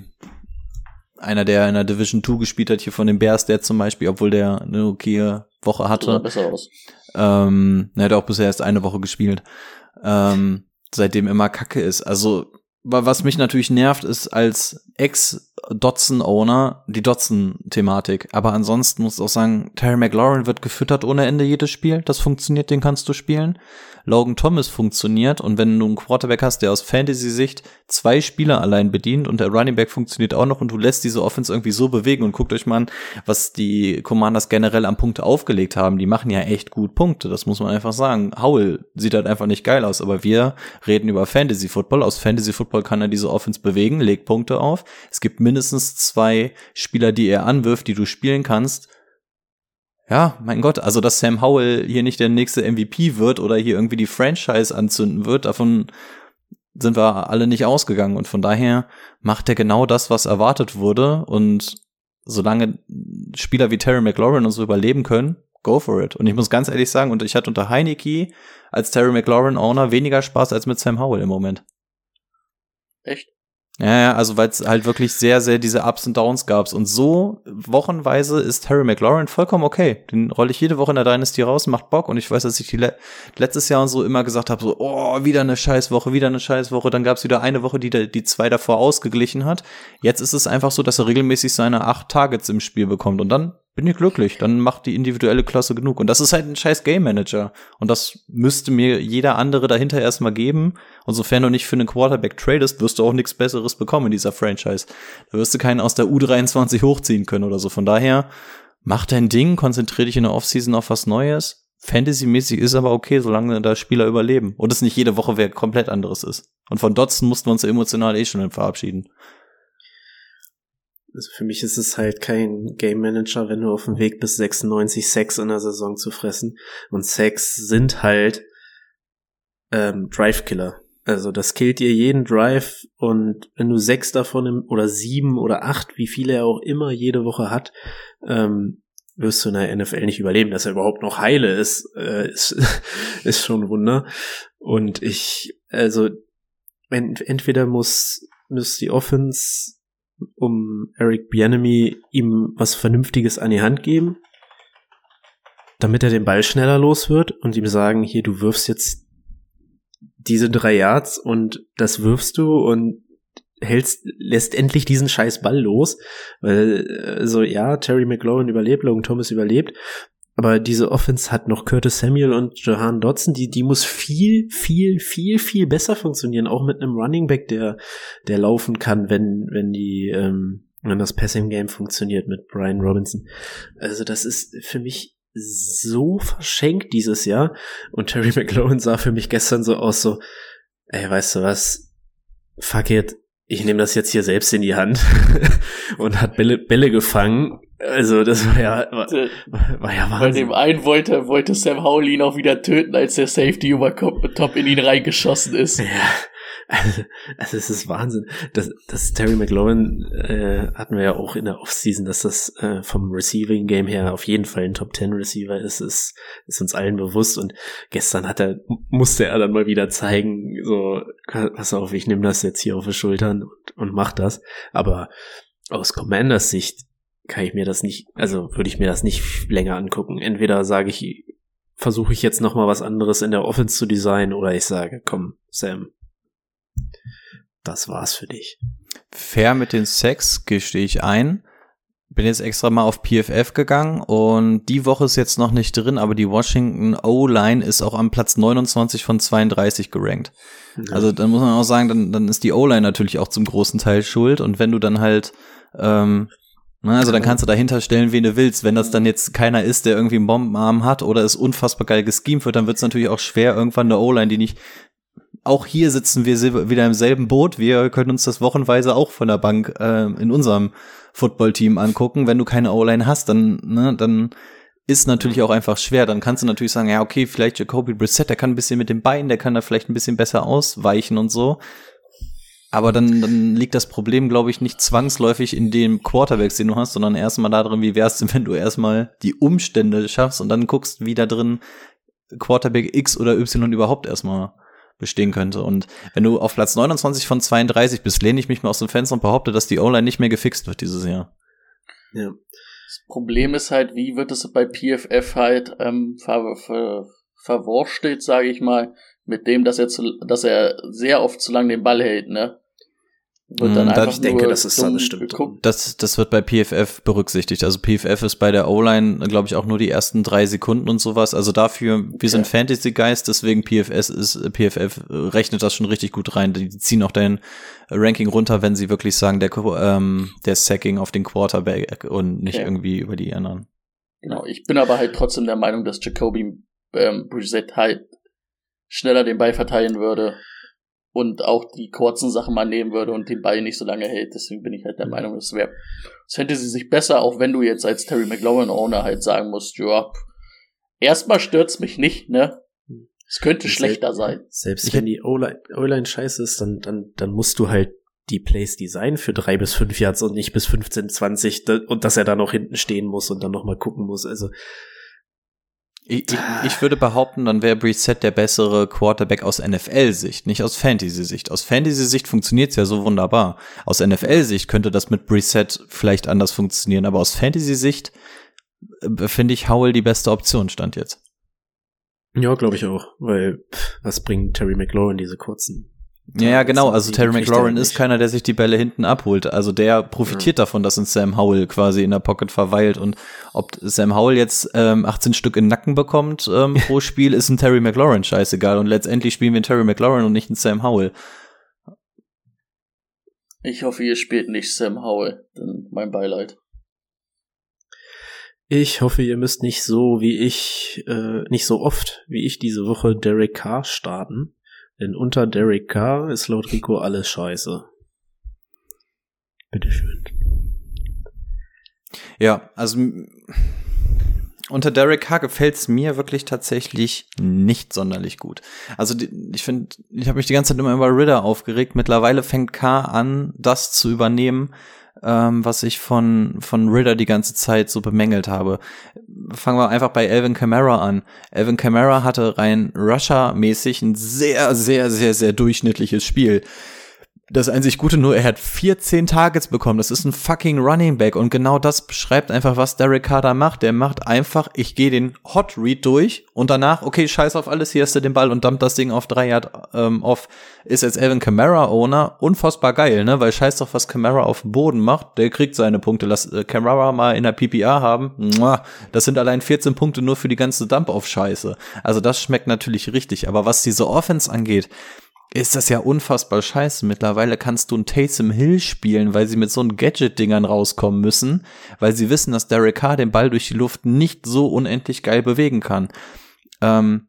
einer, der in der Division 2 gespielt hat, hier von den Bears, der zum Beispiel, obwohl der eine okaye Woche hatte. Besser aus. Ähm, er hat auch bisher erst eine Woche gespielt. Ähm, seitdem immer Kacke ist. Also, was mich natürlich nervt, ist als Ex-Dotson-Owner die Dotson-Thematik. Aber ansonsten muss ich auch sagen, Terry McLaurin wird gefüttert ohne Ende jedes Spiel. Das funktioniert, den kannst du spielen. Logan Thomas funktioniert und wenn du einen Quarterback hast, der aus Fantasy-Sicht zwei Spieler allein bedient und der Running Back funktioniert auch noch und du lässt diese Offense irgendwie so bewegen und guckt euch mal an, was die Commanders generell am Punkte aufgelegt haben. Die machen ja echt gut Punkte, das muss man einfach sagen. Howell sieht halt einfach nicht geil aus, aber wir reden über Fantasy Football. Aus Fantasy Football kann er diese Offense bewegen, legt Punkte auf. Es gibt mindestens zwei Spieler, die er anwirft, die du spielen kannst ja, mein Gott, also dass Sam Howell hier nicht der nächste MVP wird oder hier irgendwie die Franchise anzünden wird, davon sind wir alle nicht ausgegangen. Und von daher macht er genau das, was erwartet wurde. Und solange Spieler wie Terry McLaurin und so überleben können, go for it. Und ich muss ganz ehrlich sagen, und ich hatte unter Heineke als Terry McLaurin Owner weniger Spaß als mit Sam Howell im Moment. Echt? Ja, ja, also weil es halt wirklich sehr, sehr diese Ups und Downs gab. Und so wochenweise ist Harry McLaurin vollkommen okay. Den rolle ich jede Woche in der Dynasty raus, macht Bock. Und ich weiß, dass ich die le letztes Jahr und so immer gesagt habe, so, oh, wieder eine Scheißwoche, wieder eine Scheißwoche. Dann gab es wieder eine Woche, die die zwei davor ausgeglichen hat. Jetzt ist es einfach so, dass er regelmäßig seine acht Targets im Spiel bekommt. Und dann bin ich glücklich. Dann macht die individuelle Klasse genug. Und das ist halt ein scheiß Game Manager. Und das müsste mir jeder andere dahinter erstmal geben. Und sofern du nicht für einen Quarterback tradest, wirst du auch nichts Besseres bekommen in dieser Franchise. Da wirst du keinen aus der U23 hochziehen können oder so. Von daher, mach dein Ding, konzentrier dich in der Offseason auf was Neues. Fantasy-mäßig ist aber okay, solange da Spieler überleben. Und es nicht jede Woche wer komplett anderes ist. Und von Dotson mussten wir uns emotional eh schon verabschieden. Also für mich ist es halt kein Game Manager, wenn du auf dem Weg bist, 96 Sex in der Saison zu fressen. Und Sex sind halt ähm, Drive Killer. Also das killt dir jeden Drive und wenn du sechs davon im, oder sieben oder acht, wie viele er auch immer jede Woche hat, ähm, wirst du in der NFL nicht überleben. Dass er überhaupt noch heile ist, äh, ist, ist schon ein Wunder. Und ich, also entweder muss, muss die Offense um Eric Bienemy ihm was Vernünftiges an die Hand geben, damit er den Ball schneller los wird und ihm sagen, hier, du wirfst jetzt diese drei Yards und das wirfst du und hältst, lässt endlich diesen scheiß Ball los, weil, äh, so, ja, Terry McLaurin überlebt, Logan Thomas überlebt, aber diese Offense hat noch Curtis Samuel und Johan Dodson, die, die muss viel, viel, viel, viel besser funktionieren, auch mit einem Running Back, der, der laufen kann, wenn, wenn die, ähm, wenn das Passing Game funktioniert mit Brian Robinson. Also das ist für mich so verschenkt dieses Jahr. Und Terry McLaurin sah für mich gestern so aus, so, ey, weißt du was? Fuck it. Ich nehme das jetzt hier selbst in die Hand und hat Bälle, Bälle gefangen also, das war ja, war, war ja Wahnsinn. Bei dem einen wollte, wollte Sam Howell ihn auch wieder töten, als der Safety über Top in ihn reingeschossen ist. Ja, also, also es ist Wahnsinn. Das, das Terry McLaurin äh, hatten wir ja auch in der Offseason, dass das äh, vom Receiving Game her auf jeden Fall ein Top 10 Receiver ist, ist, ist uns allen bewusst. Und gestern hat er, musste er dann mal wieder zeigen, so, pass auf, ich nehme das jetzt hier auf die Schultern und, und mach das. Aber aus Commanders Sicht kann ich mir das nicht, also würde ich mir das nicht länger angucken. Entweder sage ich, versuche ich jetzt noch mal was anderes in der Offense zu designen oder ich sage, komm, Sam, das war's für dich. Fair mit den Sex gestehe ich ein. Bin jetzt extra mal auf PFF gegangen und die Woche ist jetzt noch nicht drin, aber die Washington O-Line ist auch am Platz 29 von 32 gerankt. Ja. Also dann muss man auch sagen, dann, dann ist die O-Line natürlich auch zum großen Teil schuld und wenn du dann halt ähm, also dann kannst du dahinter stellen, wen du willst. Wenn das dann jetzt keiner ist, der irgendwie einen Bombenarm hat oder es unfassbar geil geschemt wird, dann wird es natürlich auch schwer, irgendwann eine O-Line, die nicht. Auch hier sitzen wir wieder im selben Boot. Wir können uns das wochenweise auch von der Bank äh, in unserem Footballteam angucken. Wenn du keine O-Line hast, dann, ne, dann ist natürlich auch einfach schwer. Dann kannst du natürlich sagen, ja, okay, vielleicht Jacoby Brissett, der kann ein bisschen mit dem Bein, der kann da vielleicht ein bisschen besser ausweichen und so. Aber dann, dann liegt das Problem, glaube ich, nicht zwangsläufig in dem Quarterbacks, den du hast, sondern erstmal darin, wie wär's denn, wenn du erstmal die Umstände schaffst und dann guckst, wie da drin Quarterback X oder Y überhaupt erstmal bestehen könnte. Und wenn du auf Platz 29 von 32 bist, lehne ich mich mal aus dem Fenster und behaupte, dass die O-Line nicht mehr gefixt wird dieses Jahr. Ja. Das Problem ist halt, wie wird es bei PFF halt ähm, ver ver verwurstelt, sage ich mal, mit dem, dass er, zu, dass er sehr oft zu lange den Ball hält, ne? Wird dann mm, einfach ich denke, das ist alles stimmt. Das, das wird bei PFF berücksichtigt. Also PFF ist bei der O-Line, glaube ich, auch nur die ersten drei Sekunden und sowas. Also dafür, wir okay. sind Fantasy-Geist, deswegen PFS ist, PFF rechnet das schon richtig gut rein. Die ziehen auch dein Ranking runter, wenn sie wirklich sagen, der, ähm, der Sacking auf den Quarterback und nicht okay. irgendwie über die anderen. Genau, ich bin aber halt trotzdem der Meinung, dass Jacoby ähm, Brissett halt schneller den Ball verteilen würde und auch die kurzen Sachen mal nehmen würde und den Ball nicht so lange hält. Deswegen bin ich halt der mhm. Meinung, das wäre, es hätte sie sich besser, auch wenn du jetzt als Terry McLaurin Owner halt sagen musst, ja, erstmal stört's mich nicht, ne? Es könnte und schlechter selbst, sein. Selbst wenn die O-Line scheiße ist, dann, dann, dann musst du halt die Plays designen für drei bis fünf Yards und nicht bis 15, 20 und dass er da noch hinten stehen muss und dann nochmal gucken muss. Also Ich, ich, ich würde behaupten, dann wäre Brissett der bessere Quarterback aus NFL-Sicht, nicht aus Fantasy-Sicht. Aus Fantasy-Sicht funktioniert es ja so wunderbar. Aus NFL-Sicht könnte das mit Brissett vielleicht anders funktionieren, aber aus Fantasy-Sicht äh, finde ich Howell die beste Option, stand jetzt. Ja, glaube ich auch, weil pff, was bringt Terry McLaurin diese kurzen Ja, ja, genau. Also Terry McLaurin ist keiner, der sich die Bälle hinten abholt. Also der profitiert davon, dass ein Sam Howell quasi in der Pocket verweilt. Und ob Sam Howell jetzt ähm, 18 Stück in den Nacken bekommt ähm, pro Spiel, ist ein Terry McLaurin scheißegal. Und letztendlich spielen wir einen Terry McLaurin und nicht einen Sam Howell. Ich hoffe, ihr spielt nicht Sam Howell. Dann mein Beileid. Ich hoffe, ihr müsst nicht so wie ich, äh, nicht so oft wie ich diese Woche Derek Carr starten. Denn unter Derek Carr ist laut Rico alles scheiße. Bitteschön. Ja, also unter Derek Carr gefällt's mir wirklich tatsächlich nicht sonderlich gut. Also ich finde, ich habe mich die ganze Zeit immer über Ritter aufgeregt. Mittlerweile fängt Carr an, das zu übernehmen, ähm, was ich von von Ritter die ganze Zeit so bemängelt habe. Fangen wir einfach bei Alvin Kamara an. Alvin Kamara hatte rein Rusher-mäßig ein sehr, sehr, sehr, sehr durchschnittliches Spiel. Das einzig Gute nur, er hat 14 Targets bekommen. Das ist ein fucking Running Back. Und genau das beschreibt einfach, was Derek Carr da macht. Der macht einfach, ich gehe den Hot Read durch und danach, okay, scheiß auf alles, hier hast du den Ball und dumpt das Ding auf drei Yard ähm, off. Ist jetzt Alvin Kamara Owner. Unfassbar geil, ne? Weil scheiß doch, was Kamara auf dem Boden macht. Der kriegt seine Punkte. Lass äh, Kamara mal in der PPR haben. Mua, das sind allein 14 Punkte nur für die ganze Dump-Off-Scheiße. Also das schmeckt natürlich richtig. Aber was diese Offense angeht, ist das ja unfassbar scheiße. Mittlerweile kannst du ein Taysom Hill spielen, weil sie mit so einen Gadget-Dingern rauskommen müssen, weil sie wissen, dass Derek Carr den Ball durch die Luft nicht so unendlich geil bewegen kann. Ähm,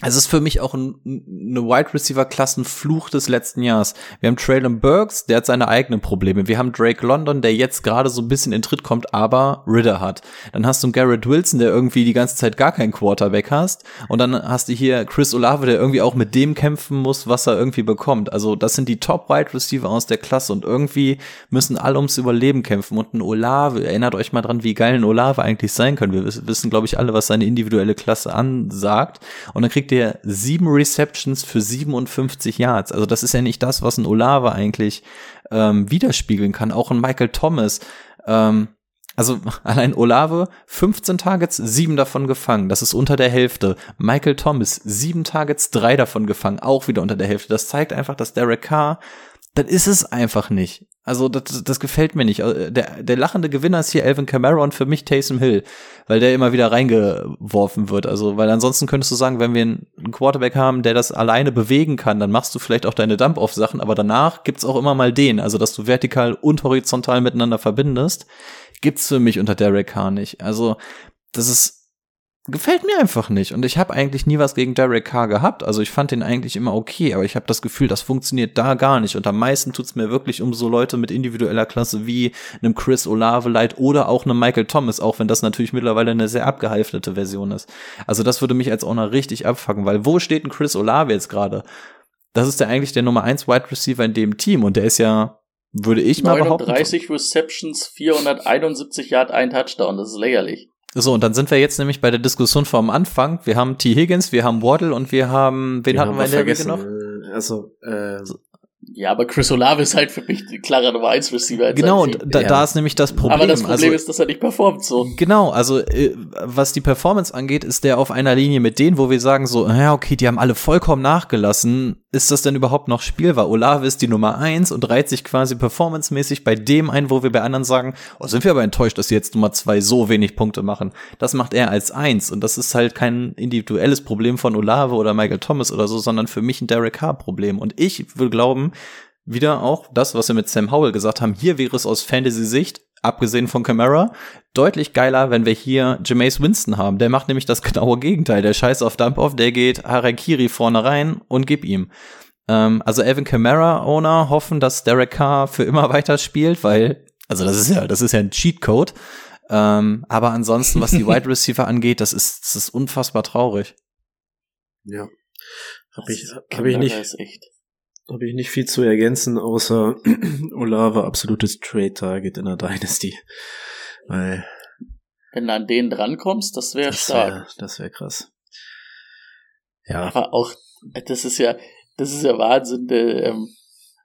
es ist für mich auch ein, eine Wide Receiver Klassen Fluch des letzten Jahres. Wir haben Traylon Burks, der hat seine eigenen Probleme. Wir haben Drake London, der jetzt gerade so ein bisschen in Tritt kommt, aber Ritter hat. Dann hast du einen Garrett Wilson, der irgendwie die ganze Zeit gar keinen Quarterback hast. Und dann hast du hier Chris Olave, der irgendwie auch mit dem kämpfen muss, was er irgendwie bekommt. Also das sind die Top Wide Receiver aus der Klasse und irgendwie müssen alle ums Überleben kämpfen. Und ein Olave, erinnert euch mal dran, wie geil ein Olave eigentlich sein können. Wir wissen glaube ich, alle, was seine individuelle Klasse ansagt. Und dann kriegt der sieben Receptions für 57 Yards. Also das ist ja nicht das, was ein Olave eigentlich ähm, widerspiegeln kann. Auch ein Michael Thomas. Ähm, also allein Olave, 15 Targets, sieben davon gefangen. Das ist unter der Hälfte. Michael Thomas, sieben Targets, drei davon gefangen. Auch wieder unter der Hälfte. Das zeigt einfach, dass Derek Carr, das ist es einfach nicht. Also das, das gefällt mir nicht. Also, Der, der lachende Gewinner ist hier Alvin und für mich Taysom Hill, weil der immer wieder reingeworfen wird. Also, weil ansonsten könntest du sagen, wenn wir einen Quarterback haben, der das alleine bewegen kann, dann machst du vielleicht auch deine Dump-Off-Sachen, aber danach gibt's auch immer mal den, also dass du vertikal und horizontal miteinander verbindest, gibt's für mich unter Derek Carr nicht. Also, das ist gefällt mir einfach nicht. Und ich habe eigentlich nie was gegen Derek Carr gehabt. Also ich fand den eigentlich immer okay, aber ich habe das Gefühl, das funktioniert da gar nicht. Und am meisten tut's mir wirklich um so Leute mit individueller Klasse wie einem Chris Olave leid oder auch einem Michael Thomas, auch wenn das natürlich mittlerweile eine sehr abgehalftete Version ist. Also das würde mich als Owner richtig abfacken, weil wo steht ein Chris Olave jetzt gerade? Das ist ja eigentlich der Nummer 1 Wide Receiver in dem Team und der ist ja, würde ich mal behaupten. 39 Receptions, 471 Yard, ein Touchdown. Das ist lächerlich. So, und dann sind wir jetzt nämlich bei der Diskussion vom Anfang. Wir haben T. Higgins, wir haben Waddle und wir haben, wen Den hatten wir in der Regel noch? Äh, Also, äh, Ja, aber Chris Olave ist halt für mich die klare Nummer 1 Receiver. Genau, und da, Ja. da ist nämlich das Problem. aber das Problem also, ist, dass er nicht performt so. Genau, also äh, was die Performance angeht, ist der auf einer Linie mit denen, wo wir sagen so, ja, okay, die haben alle vollkommen nachgelassen. Ist das denn überhaupt noch spielbar? Olave ist die Nummer eins und reiht sich quasi performancemäßig bei dem ein, wo wir bei anderen sagen, oh, sind wir aber enttäuscht, dass sie jetzt Nummer zwei so wenig Punkte machen. Das macht er als eins und das ist halt kein individuelles Problem von Olave oder Michael Thomas oder so, sondern für mich ein Derek Carr Problem. Und ich würde glauben, wieder auch das, was wir mit Sam Howell gesagt haben, hier wäre es aus Fantasy-Sicht, abgesehen von Camara, deutlich geiler, wenn wir hier Jameis Winston haben. Der macht nämlich das genaue Gegenteil. Der scheiß auf Dump-Off, der geht Harakiri vorne rein und gib ihm. Ähm, also Evan Kamara Owner hoffen, dass Derek Carr für immer weiter spielt, weil, also das ist ja, das ist ja ein Cheatcode. Ähm, aber ansonsten, was die Wide Receiver angeht, das ist, das ist unfassbar traurig. ja. Hab ich, hab ich nicht, Ist echt. Hab ich nicht viel zu ergänzen, außer Olave absolutes Trade Target in der Dynasty. Weil, Wenn du an denen drankommst, das wäre Das stark. wäre das wär krass. Ja, Aber auch, das ist ja, das ist ja Wahnsinn. Der, ähm,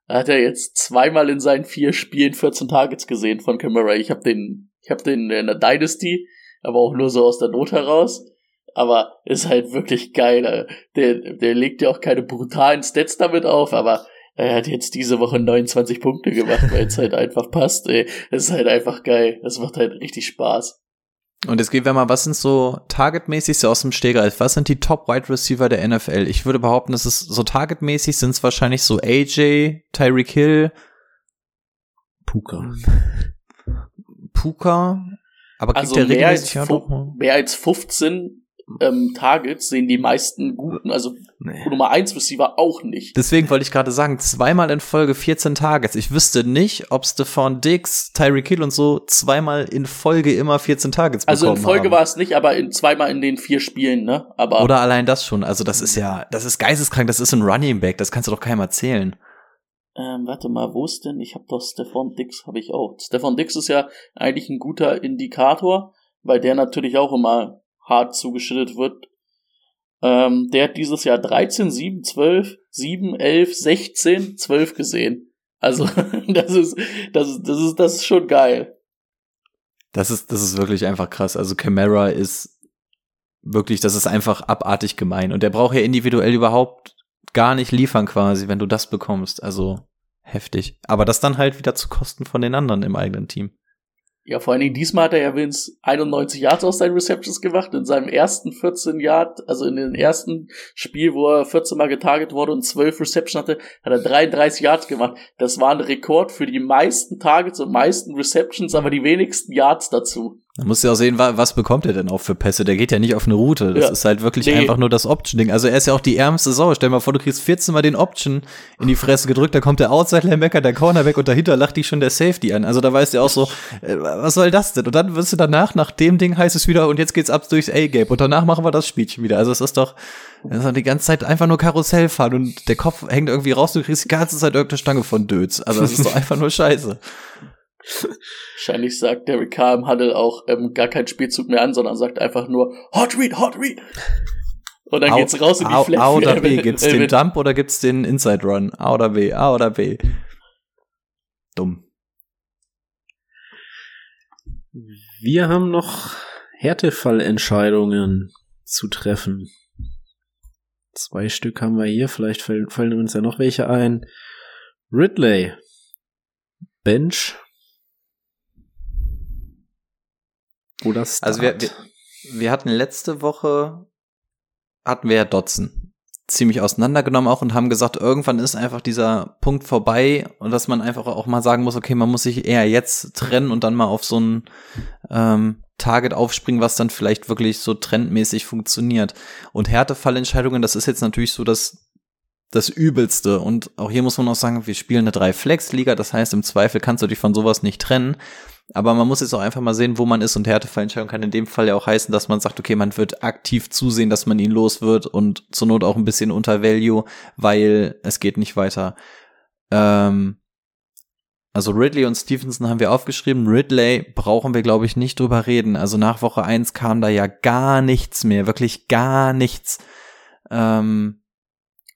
hat er jetzt zweimal in seinen vier Spielen 14 Targets gesehen von Camara. Ich habe den, ich habe den in der Dynasty, aber auch nur so aus der Not heraus. Aber ist halt wirklich geil. Der, der legt ja auch keine brutalen Stats damit auf, aber er hat jetzt diese Woche 29 Punkte gemacht, weil es halt einfach passt. Ey. Das ist halt einfach geil. Das macht halt richtig Spaß. Und jetzt gehen wir mal, was sind so targetmäßig so aus dem Stegreif? Was sind die Top Wide Receiver der NFL? Ich würde behaupten, es ist so targetmäßig sind es wahrscheinlich so AJ, Tyreek Hill, Puka. Puka. Aber kriegt Also der mehr als, regelmäßig auch fu- noch? mehr als 15 ähm, Targets sehen die meisten guten, also Nee. Nummer 1 Receiver auch nicht. Deswegen wollte ich gerade sagen, zweimal in Folge 14 Targets. Ich wüsste nicht, ob Stephon Diggs, Tyreek Hill und so zweimal in Folge immer 14 Targets Also in bekommen Folge haben. war es nicht, aber in zweimal in den vier Spielen, ne? Aber Oder allein das schon. Also das ist ja, das ist geisteskrank, das ist ein Running Back, das kannst du doch keinem erzählen. ähm, warte mal, wo ist denn? Ich habe doch Stefan Dix, habe ich auch. Stefan Dix ist ja eigentlich ein guter Indikator, weil der natürlich auch immer hart zugeschüttet wird. Ähm, der hat dieses Jahr 13, 7, 12, 7, 11, 16, 12 gesehen. Also das ist, das ist, das ist, das ist schon geil. Das ist, das ist wirklich einfach krass. Also Camara ist wirklich, das ist einfach abartig gemein. Und der braucht ja individuell überhaupt gar nicht liefern quasi, wenn du das bekommst. Also heftig. Aber das dann halt wieder zu Kosten von den anderen im eigenen Team. Ja, vor allen Dingen diesmal hat er ja Vince 91 Yards aus seinen Receptions gemacht. In seinem ersten 14 Yard, also in dem ersten Spiel, wo er 14 Mal getarget wurde und 12 Reception hatte, hat er 33 Yards gemacht. Das war ein Rekord für die meisten Targets und meisten Receptions, aber die wenigsten Yards dazu. Da musst du ja auch sehen, wa- was bekommt er denn auch für Pässe? Der geht ja nicht auf eine Route. Das Ja. ist halt wirklich Nee. einfach nur das Option-Ding. Also er ist ja auch die ärmste Sau. Stell dir mal vor, du kriegst 14 Mal den Option in die Fresse gedrückt, da kommt der Outside-Linebacker, der Cornerback und dahinter lacht dich schon der Safety an. Also da weißt du auch so, äh, was soll das denn? Und dann wirst du danach, nach dem Ding heißt es wieder, und jetzt geht's ab durchs A-Gap und danach machen wir das Spielchen wieder. Also es ist doch, das ist doch die ganze Zeit einfach nur Karussell fahren und der Kopf hängt irgendwie raus, du kriegst die ganze Zeit irgendeine Stange von Döds. Also das ist doch einfach nur scheiße. Wahrscheinlich sagt Derek Carr im Huddle auch ähm, gar keinen Spielzug mehr an, sondern sagt einfach nur Hot Read, Hot Read. Und dann Au- geht's raus in die A, Flat. A oder B? Gibt's den Dump oder gibt's den Inside Run? A oder B? A oder B? Dumm. Wir haben noch Härtefallentscheidungen zu treffen. Zwei Stück haben wir hier, vielleicht fallen, fallen uns ja noch welche ein. Ridley. Bench. Oder Start. Also wir, wir, wir hatten letzte Woche, hatten wir ja Dotzen ziemlich auseinandergenommen auch und haben gesagt, irgendwann ist einfach dieser Punkt vorbei und dass man einfach auch mal sagen muss, okay, man muss sich eher jetzt trennen und dann mal auf so ein ähm, Target aufspringen, was dann vielleicht wirklich so trendmäßig funktioniert. Und Härtefallentscheidungen, das ist jetzt natürlich so das, das Übelste. Und auch hier muss man auch sagen, wir spielen eine Drei-Flex-Liga, das heißt, im Zweifel kannst du dich von sowas nicht trennen. Aber man muss jetzt auch einfach mal sehen, wo man ist und Härtefallentscheidung kann in dem Fall ja auch heißen, dass man sagt, okay, man wird aktiv zusehen, dass man ihn los wird und zur Not auch ein bisschen unter Value, weil es geht nicht weiter. Ähm, also Ridley und Stevenson haben wir aufgeschrieben. Ridley brauchen wir, glaube ich, nicht drüber reden. Also nach Woche eins kam da ja gar nichts mehr, wirklich gar nichts. Ähm,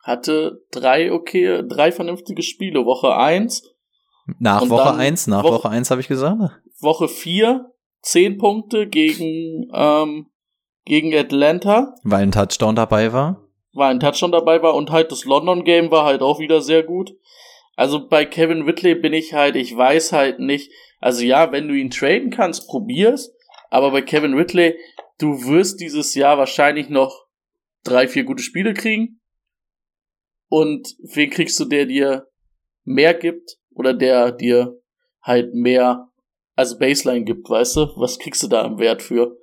Hatte drei okay, drei vernünftige Spiele. Woche eins, nach Woche dann eins, nach Woche- Woche eins habe ich gesagt. Woche vier, zehn Punkte gegen, ähm, gegen Atlanta. Weil ein Touchdown dabei war. war ein Touchdown dabei war und halt das London Game war halt auch wieder sehr gut. Also bei Kevin Whitley bin ich halt, ich weiß halt nicht, also ja, wenn du ihn traden kannst, probier's, aber bei Kevin Whitley, du wirst dieses Jahr wahrscheinlich noch drei, vier gute Spiele kriegen und wen kriegst du, der dir mehr gibt oder der dir halt mehr als Baseline gibt, weißt du? Was kriegst du da im Wert für?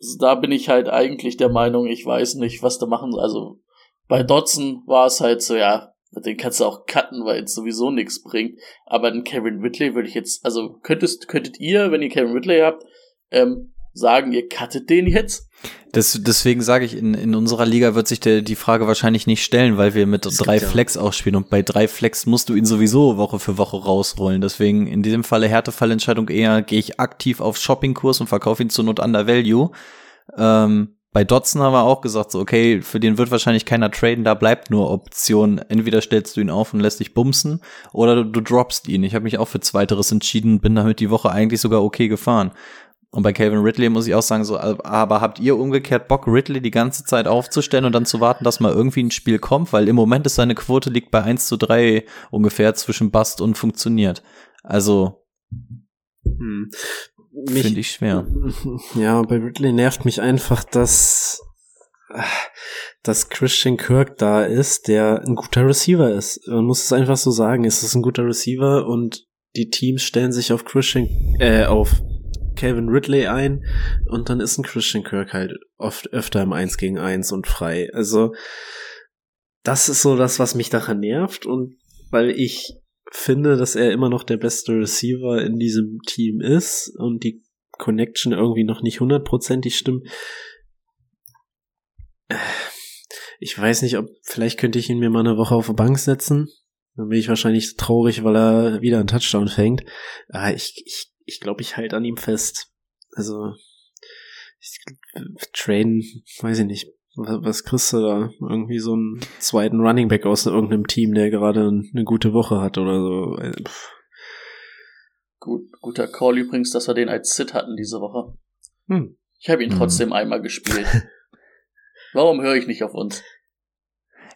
Also da bin ich halt eigentlich der Meinung, ich weiß nicht, was da machen. Also bei Dodson war es halt so, ja, den kannst du auch cutten, weil es sowieso nichts bringt. Aber den Kevin Whitley würde ich jetzt, also könntest, könntet ihr, wenn ihr Kevin Whitley habt, ähm, sagen, ihr cuttet den jetzt? Das, deswegen sage ich, in, in unserer Liga wird sich der, die Frage wahrscheinlich nicht stellen, weil wir mit Es drei gibt ja- Flex ausspielen und bei drei Flex musst du ihn sowieso Woche für Woche rausrollen. Deswegen in diesem Falle Härtefallentscheidung eher gehe ich aktiv auf Shoppingkurs und verkaufe ihn zur Not under Value. Ähm, bei Dotson haben wir auch gesagt, so, okay, für den wird wahrscheinlich keiner traden, da bleibt nur Option. Entweder stellst du ihn auf und lässt dich bumsen oder du, du droppst ihn. Ich habe mich auch für Zweiteres entschieden, bin damit die Woche eigentlich sogar okay gefahren. Und bei Calvin Ridley muss ich auch sagen, so, aber habt ihr umgekehrt Bock, Ridley die ganze Zeit aufzustellen und dann zu warten, dass mal irgendwie ein Spiel kommt? Weil im Moment ist seine Quote liegt bei 1 zu 3 ungefähr zwischen Bust und funktioniert. Also, Hm. Finde ich schwer. Ja, bei Ridley nervt mich einfach, dass, dass Christian Kirk da ist, der ein guter Receiver ist. Man muss es einfach so sagen, es ist ein guter Receiver und die Teams stellen sich auf Christian, äh, auf Calvin Ridley ein und dann ist ein Christian Kirk halt oft öfter im 1 gegen 1 und frei. Also, das ist so das, was mich daran nervt und weil ich finde, dass er immer noch der beste Receiver in diesem Team ist und die Connection irgendwie noch nicht hundertprozentig stimmt. Äh, Ich weiß nicht, ob, vielleicht könnte ich ihn mir mal eine Woche auf die Bank setzen. Dann bin ich wahrscheinlich traurig, weil er wieder einen Touchdown fängt. Aber ich, ich, ich glaube, ich halte an ihm fest. Also, ich, traden, weiß ich nicht. Was, was kriegst du da? Irgendwie so einen zweiten Running Back aus irgendeinem Team, der gerade eine gute Woche hat oder so. Äh, pff. Gut, guter Call übrigens, dass wir den als Sit hatten diese Woche. Hm. Ich habe ihn Mhm. trotzdem einmal gespielt. Warum höre ich nicht auf uns?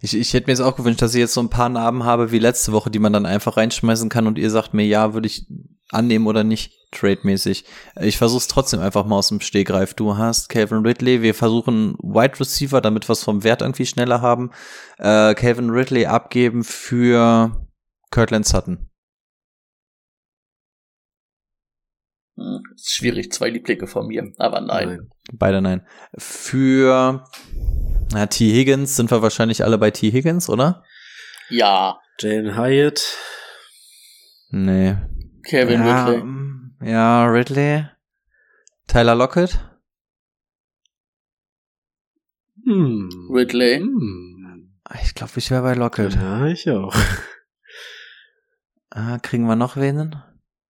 Ich, ich hätte mir jetzt auch gewünscht, dass ich jetzt so ein paar Namen habe wie letzte Woche, die man dann einfach reinschmeißen kann und ihr sagt mir, ja, würde ich annehmen oder nicht, trademäßig. Ich versuche es trotzdem einfach mal aus dem Stehgreif. Du hast Calvin Ridley, wir versuchen Wide Receiver, damit wir es vom Wert irgendwie schneller haben, äh, Calvin Ridley abgeben für Kirtland Sutton. Hm, ist schwierig, zwei Lieblinge von mir, aber nein. Beide nein. Für na, T. Higgins sind wir wahrscheinlich alle bei T. Higgins, oder? Ja, Jalen Hyatt. Nee. Kevin ja, Ridley. mm, Ja, Ridley. Tyler Lockett. Hm. Ridley. Hm. Ich glaube, ich wäre bei Lockett. Ja, ich auch. Ah, kriegen wir noch wen?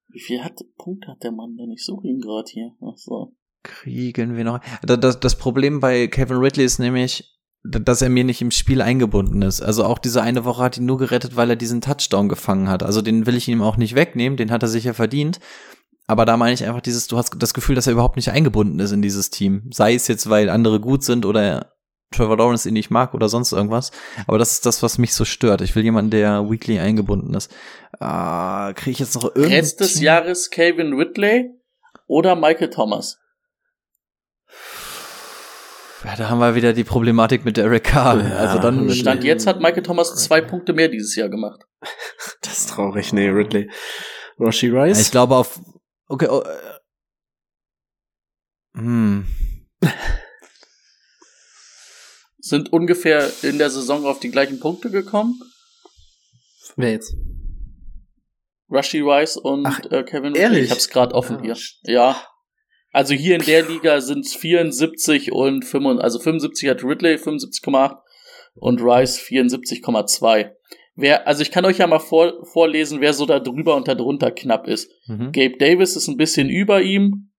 Wie viel hat, Punkt hat der Mann denn? Ich suche ihn gerade hier. Ach so. Kriegen wir noch. Da- Das, das Problem bei Kevin Ridley ist nämlich, dass er mir nicht im Spiel eingebunden ist. Also auch diese eine Woche hat ihn nur gerettet, weil er diesen Touchdown gefangen hat. Also den will ich ihm auch nicht wegnehmen, den hat er sicher verdient. Aber da meine ich einfach dieses, du hast das Gefühl, dass er überhaupt nicht eingebunden ist in dieses Team. Sei es jetzt, weil andere gut sind oder Trevor Lawrence ihn nicht mag oder sonst irgendwas. Aber das ist das, was mich so stört. Ich will jemanden, der weekly eingebunden ist. Ah, kriege ich jetzt noch irgendeinen Rest des Jahres Kevin Ridley oder Michael Thomas? Ja, da haben wir wieder die Problematik mit Derek Carr. Ja, also dann Ridley. Stand jetzt hat Michael Thomas zwei Punkte mehr dieses Jahr gemacht. Das ist traurig. Nee, Ridley. Roshi Rice. Ich glaube auf. Okay. Oh, äh, hm. Sind ungefähr in der Saison auf die gleichen Punkte gekommen. Wer jetzt? Rushy Rice und Ach, äh, Kevin Ridley. ehrlich? Ich hab's gerade offen Ja, hier. Ja. Also hier in der Liga sind's 74 und 75, also 75 hat Ridley 75,8 und Rice 74,2. Wer, also ich kann euch ja mal vor, vorlesen, wer so da drüber und da drunter knapp ist. Mhm. Gabe Davis ist ein bisschen über ihm.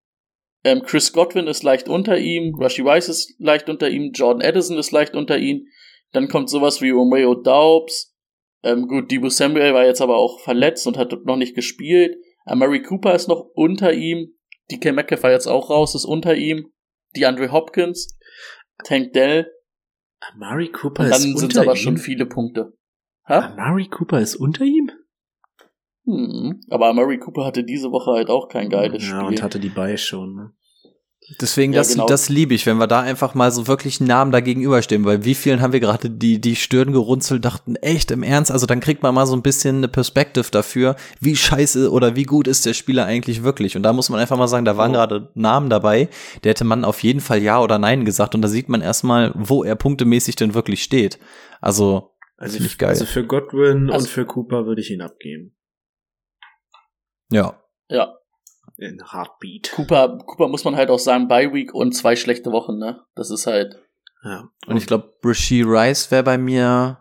Ähm, Chris Godwin ist leicht unter ihm. Rushy Rice ist leicht unter ihm. Jordan Addison ist leicht unter ihm. Dann kommt sowas wie Romeo Daubs. Ähm, gut, Debo Samuel war jetzt aber auch verletzt und hat noch nicht gespielt. Amari Cooper ist noch unter ihm. DK Metcalf war jetzt auch raus, ist unter ihm. DeAndre Hopkins. Tank Dell. Amari Cooper Und ist dann unter sind aber ihm? schon viele Punkte. Hä? Amari Cooper ist unter ihm? Hm. Aber Amari Cooper hatte diese Woche halt auch kein geiles ja, Spiel. und hatte die bei schon. Ne? Deswegen, Ja, das, genau. das liebe ich, wenn wir da einfach mal so wirklich einen Namen dagegenüberstehen, weil wie vielen haben wir gerade die, die Stirn gerunzelt, dachten, echt im Ernst, also dann kriegt man mal so ein bisschen eine Perspective dafür, wie scheiße oder wie gut ist der Spieler eigentlich wirklich. Und da muss man einfach mal sagen, da waren Oh. gerade Namen dabei, der hätte man auf jeden Fall Ja oder Nein gesagt und da sieht man erstmal, wo er punktemäßig denn wirklich steht. Also, Also, Finde ich geil. also für Godwin Also- und für Cooper würde ich ihn abgeben. ja. Ja. In Heartbeat. Cooper, Cooper muss man halt auch sagen, Bye Week und zwei schlechte Wochen, ne? Das ist halt. Ja. Und ich glaube, Rasheed Rice wäre bei mir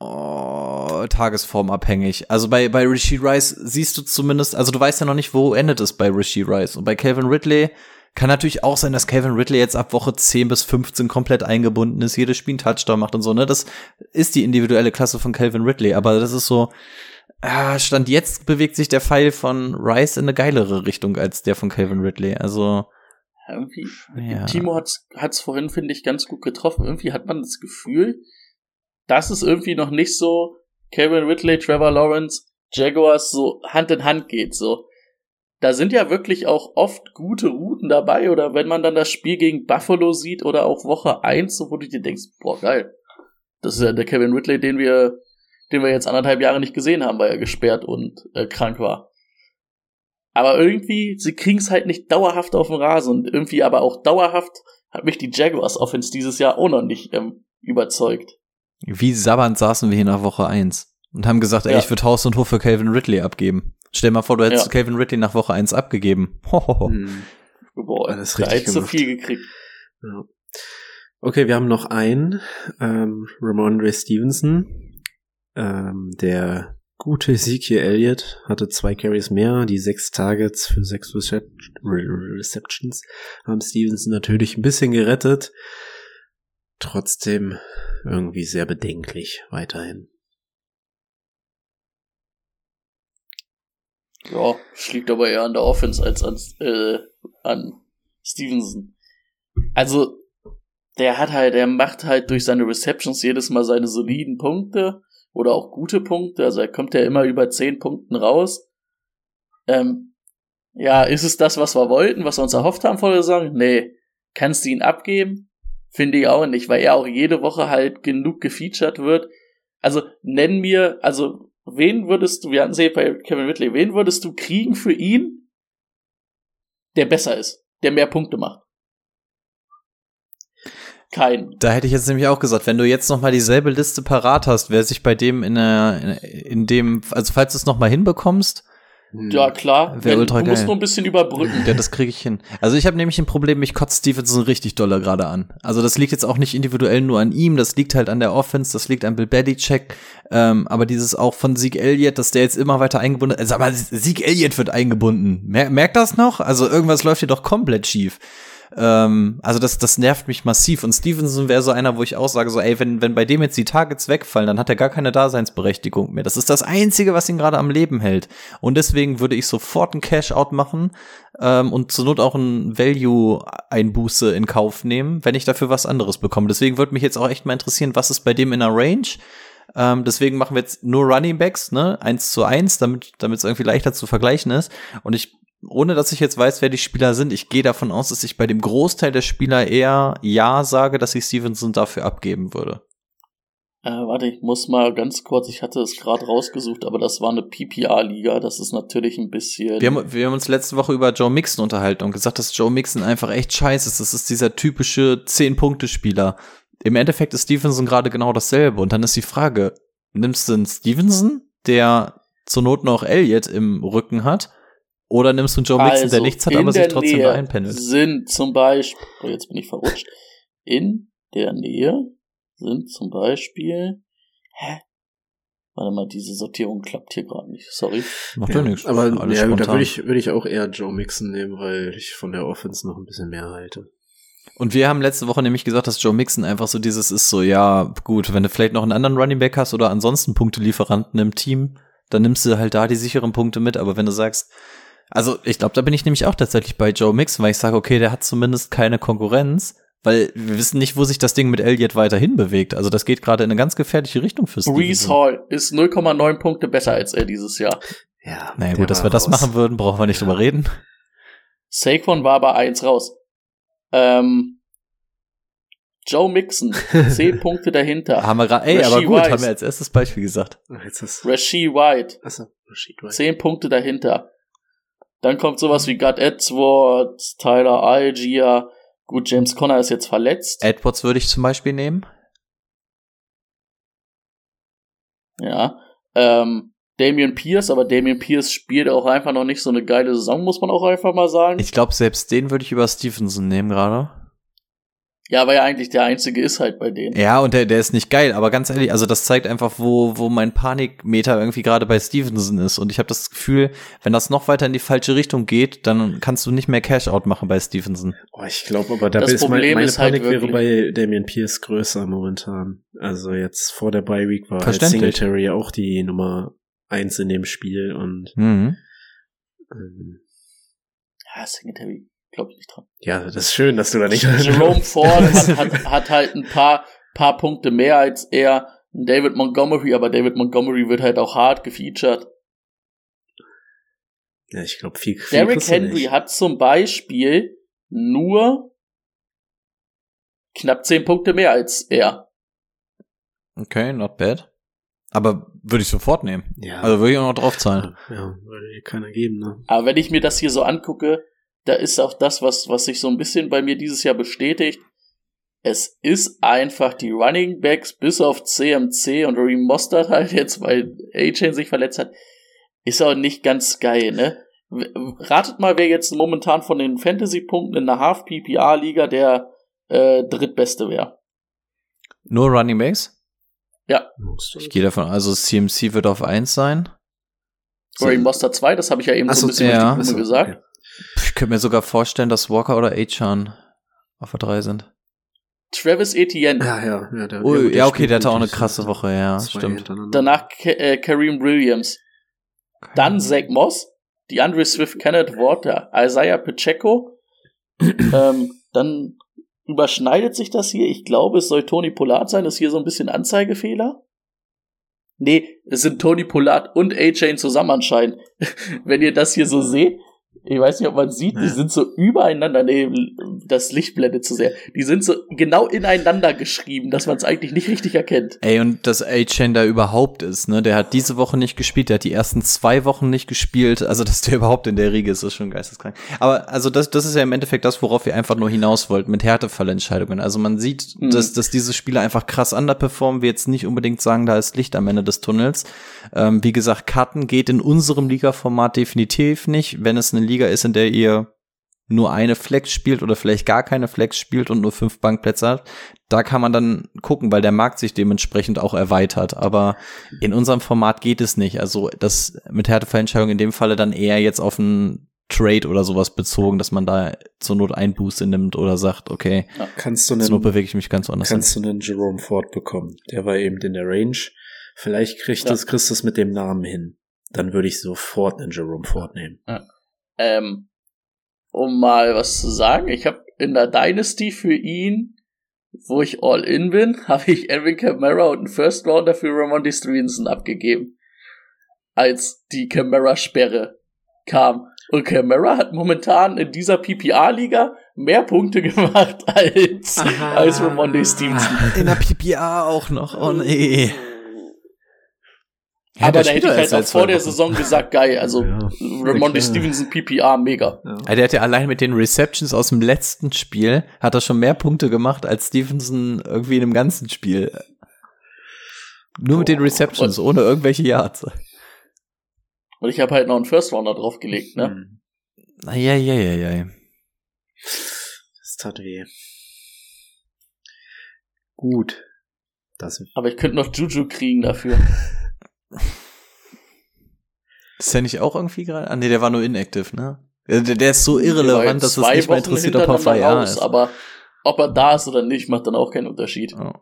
oh, tagesformabhängig. Also bei, bei Rasheed Rice siehst du zumindest, also du weißt ja noch nicht, wo endet es bei Rasheed Rice. Und bei Calvin Ridley kann natürlich auch sein, dass Calvin Ridley jetzt ab Woche 10 bis 15 komplett eingebunden ist, jedes Spiel einen Touchdown macht und so, ne? Das ist die individuelle Klasse von Calvin Ridley, aber das ist so, ah, Stand jetzt bewegt sich der Pfeil von Rice in eine geilere Richtung als der von Calvin Ridley. Also, Irgendwie. ja. Timo hat's, hat's vorhin, finde ich, ganz gut getroffen. Irgendwie hat man das Gefühl, dass es irgendwie noch nicht so Kevin Ridley, Trevor Lawrence, Jaguars so Hand in Hand geht, so. Da sind ja wirklich auch oft gute Routen dabei, oder wenn man dann das Spiel gegen Buffalo sieht oder auch Woche 1, so wo du dir denkst, boah, geil. Das ist ja der Kevin Ridley, den wir, den wir jetzt anderthalb Jahre nicht gesehen haben, weil er gesperrt und äh, krank war. Aber irgendwie, sie kriegen es halt nicht dauerhaft auf den Rasen und irgendwie aber auch dauerhaft hat mich die Jaguars Offense dieses Jahr auch noch nicht ähm, überzeugt. wie sabbernd saßen wir hier nach Woche 1 und haben gesagt, ey, Ja. ich würde Haus und Hof für Calvin Ridley abgeben. Stell mal vor, du hättest Ja. Calvin Ridley nach Woche 1 abgegeben. Hohoho. Hm. Boah, Alles da richtig hättest du viel gekriegt. Ja. Okay, wir haben noch einen, ähm, Ramondre Stevenson. Ähm, der gute Ezekiel Elliott hatte zwei Carries mehr, die sechs Targets für sechs Recep Re- Receptions haben Stevenson natürlich ein bisschen gerettet. Trotzdem irgendwie sehr bedenklich weiterhin. Ja, es liegt aber eher an der Offense als an, äh, an Stevenson. Also, der hat halt, er macht halt durch seine Receptions jedes Mal seine soliden Punkte oder auch gute Punkte. Also er kommt ja immer über 10 Punkten raus. Ähm, ja, ist es das, was wir wollten, was wir uns erhofft haben vor der Saison? Nee. Kannst du ihn abgeben? Finde ich auch nicht, weil er auch jede Woche halt genug gefeatured wird. Also nenn mir, also wen würdest du, wir hatten sie bei Kevin Ridley, wen würdest du kriegen für ihn, der besser ist, der mehr Punkte macht? Kein. Da hätte ich jetzt nämlich auch gesagt, wenn du jetzt noch mal dieselbe Liste parat hast, wer sich bei dem in, der, in dem, also falls du es noch mal hinbekommst, Ja, klar. Wär Wenn, ultra du musst geil. nur ein bisschen überbrücken. ja, das kriege ich hin. Also ich habe nämlich ein Problem, mich kotzt Stevenson richtig doller gerade an. Also das liegt jetzt auch nicht individuell nur an ihm, das liegt halt an der Offense, das liegt an Bill Belichick, ähm, aber dieses auch von Sieg Elliott, dass der jetzt immer weiter eingebunden ist. Aber Sieg Elliott wird eingebunden. Mer merkt das noch? Also irgendwas läuft hier doch komplett schief. Ähm, also das, das nervt mich massiv. Und Stevenson wäre so einer, wo ich auch sage, so, ey, wenn, wenn bei dem jetzt die Targets wegfallen, dann hat er gar keine Daseinsberechtigung mehr. Das ist das Einzige, was ihn gerade am Leben hält. Und deswegen würde ich sofort ein Cash-Out machen ähm, und zur Not auch ein Value-Einbuße in Kauf nehmen, wenn ich dafür was anderes bekomme. Deswegen würde mich jetzt auch echt mal interessieren, was ist bei dem in der Range? Ähm, deswegen machen wir jetzt nur Running Backs, ne, eins zu eins, damit damit es irgendwie leichter zu vergleichen ist. Und ich ohne dass ich jetzt weiß, wer die Spieler sind, ich gehe davon aus, dass ich bei dem Großteil der Spieler eher ja sage, dass ich Stevenson dafür abgeben würde. Äh, warte, ich muss mal ganz kurz, ich hatte es gerade rausgesucht, aber das war eine PPR-Liga, das ist natürlich ein bisschen. Wir haben, wir haben uns letzte Woche über Joe Mixon unterhalten und gesagt, dass Joe Mixon einfach echt scheiße ist. Das ist dieser typische 10-Punkte-Spieler. Im Endeffekt ist Stevenson gerade genau dasselbe. Und dann ist die Frage, nimmst du einen Stevenson, der zur Not noch Elliott im Rücken hat? Oder nimmst du einen Joe Mixon, der nichts hat, Also, aber sich trotzdem Nähe da einpendelt? Sind zum Beispiel, oh, jetzt bin ich verrutscht. In der Nähe sind zum Beispiel, hä? Warte mal, diese Sortierung klappt hier gerade nicht. Sorry. Macht ja, nichts. Aber ja, da würde ich, würde ich auch eher Joe Mixon nehmen, weil ich von der Offense noch ein bisschen mehr halte. Und wir haben letzte Woche nämlich gesagt, dass Joe Mixon einfach so dieses ist so, ja, gut, wenn du vielleicht noch einen anderen Running Back hast oder ansonsten Punktelieferanten im Team, dann nimmst du halt da die sicheren Punkte mit. Aber wenn du sagst, also ich glaube, da bin ich nämlich auch tatsächlich bei Joe Mixon, weil ich sage, okay, der hat zumindest keine Konkurrenz, weil wir wissen nicht, wo sich das Ding mit Elliott weiterhin bewegt. Also das geht gerade in eine ganz gefährliche Richtung für Brees Stevenson. Hall ist 0,9 Punkte besser als er dieses Jahr. Ja. Naja gut, dass wir das raus. machen würden, brauchen wir nicht drüber reden. Saquon war bei 1 raus. Ähm, Joe Mixon, 10 Punkte dahinter. Haben wir gerade, ey, Rashee aber gut, Rice. haben wir als erstes Beispiel gesagt. White, Rashid White. 10 Punkte dahinter. Dann kommt sowas wie Gut Edwards, Tyler Algier. Gut, James Conner ist jetzt verletzt. Edwards würde ich zum Beispiel nehmen. Ja. Ähm, Damian Pierce, aber Damian Pierce spielt auch einfach noch nicht so eine geile Saison, muss man auch einfach mal sagen. Ich glaube, selbst den würde ich über Stevenson nehmen gerade. Ja, weil er eigentlich der einzige ist halt bei denen. Ja, und der, der ist nicht geil, aber ganz ehrlich, also das zeigt einfach, wo, wo mein Panikmeter irgendwie gerade bei Stevenson ist. Und ich habe das Gefühl, wenn das noch weiter in die falsche Richtung geht, dann kannst du nicht mehr Cash-Out machen bei Stevenson. Oh, ich glaube aber, da Das ist mein, Problem meine ist halt Panik wäre wirklich- bei Damian Pierce größer momentan. Also jetzt vor der Bye Week war halt. Singletary auch die Nummer eins in dem Spiel und Mhm. ähm, Ja, Singletary, glaube ich nicht dran. ja, das ist schön, dass du da nicht Jerome Ford hat, hat, hat halt ein paar, paar Punkte mehr als er. David Montgomery, aber David Montgomery wird halt auch hart gefeatured. Ja, ich glaube viel, viel Derrick Henry nicht. hat zum Beispiel nur knapp 10 Punkte mehr als er. Okay, not bad. Aber würde ich sofort nehmen. Ja, Also würde ich auch noch drauf zahlen. ja, würde dir keiner geben, ne? Aber wenn ich mir das hier so angucke, da ist auch das, was, was sich so ein bisschen bei mir dieses Jahr bestätigt. Es ist einfach die Running Backs bis auf CMC und Reem Mostert halt jetzt, weil A-Chain sich verletzt hat, ist auch nicht ganz geil, ne? Ratet mal, wer jetzt momentan von den Fantasy-Punkten in der Half-PPA-Liga der äh, drittbeste wäre. Nur Running Backs? Du- Ich gehe davon, also CMC wird auf 1 sein. So. Reem Mostert 2, das habe ich ja eben Ach so ein bisschen ja. durch die Achso, Blume gesagt. okay. Ich könnte mir sogar vorstellen, dass Walker oder Achan auf der 3 sind. Travis Etienne. Ja, ja, ja. Der, Oh, ja, okay, der hatte auch eine krasse Woche, ja, stimmt. Danach äh, Kareem Williams. Dann Zach Moss, die Andre Swift, Kenneth Ward, der Isaiah Pacheco. ähm, dann überschneidet sich das hier. Ich glaube, es soll Tony Pollard sein. Das ist hier so ein bisschen Anzeigefehler. Nee, es sind Tony Pollard und A-Chain zusammen anscheinend. Wenn ihr das hier so seht, ich weiß nicht, ob man sieht, die sind so übereinander. Nee, das Licht blendet zu sehr. Die sind so genau ineinander geschrieben, dass man es eigentlich nicht richtig erkennt. Ey, und dass A-Chain da überhaupt ist, ne? Der hat diese Woche nicht gespielt, der hat die ersten zwei Wochen nicht gespielt. Also, dass der überhaupt in der Riege ist, ist schon geisteskrank. Aber also das, das ist ja im Endeffekt das, worauf wir einfach nur hinaus wollten, mit Härtefallentscheidungen. Also man sieht, Mhm. dass, dass diese Spieler einfach krass underperformen. Wir jetzt nicht unbedingt sagen, da ist Licht am Ende des Tunnels. Ähm, wie gesagt, Karten geht in unserem Liga-Format definitiv nicht. Wenn es eine Liga ist, in der ihr nur eine Flex spielt oder vielleicht gar keine Flex spielt und nur fünf Bankplätze hat, da kann man dann gucken, weil der Markt sich dementsprechend auch erweitert. Aber in unserem Format geht es nicht. Also das mit Härtefallentscheidung in dem Falle dann eher jetzt auf einen Trade oder sowas bezogen, dass man da zur Not Einbuße nimmt oder sagt, okay, Kannst du zur Not einen, bewege ich mich ganz woanders hin. kannst du einen Jerome Ford bekommen. Der war eben in der Range. Vielleicht kriegst Ja. du es kriegst du es mit dem Namen hin. Dann würde ich sofort einen Jerome Ford nehmen. Ähm, um mal was zu sagen, ich habe in der Dynasty für ihn, wo ich all in bin, habe ich Evan Kamara und einen First Rounder für Ramondi Stevenson abgegeben. Als die Kamara-Sperre kam. Und Kamara hat momentan in dieser PPA-Liga mehr Punkte gemacht als, als Ramondi Stevenson. In der PPA auch noch. Oh nee. Ja, Aber der da hätte ich halt auch vor zwei der. Saison gesagt, geil, also Ja. Ramondi klar. Stevenson PPA mega. Ja, Der hat ja allein mit den Receptions aus dem letzten Spiel, hat er schon mehr Punkte gemacht als Stevenson irgendwie in dem ganzen Spiel. Nur mit den Receptions, ohne irgendwelche Yards. Und ich habe halt noch einen First Rounder draufgelegt, ne? Hm. Ja, ja, ja, ja. Das tat weh. Gut. Das, Aber ich könnte noch Juju kriegen dafür. Ist der nicht auch irgendwie gerade? Ah, nee, der war nur inactive, ne? Der, der ist so irrelevant, dass es nicht mal Wochen interessiert, ob er raus, ist. Aber ob er da ist oder nicht, macht dann auch keinen Unterschied. Oh.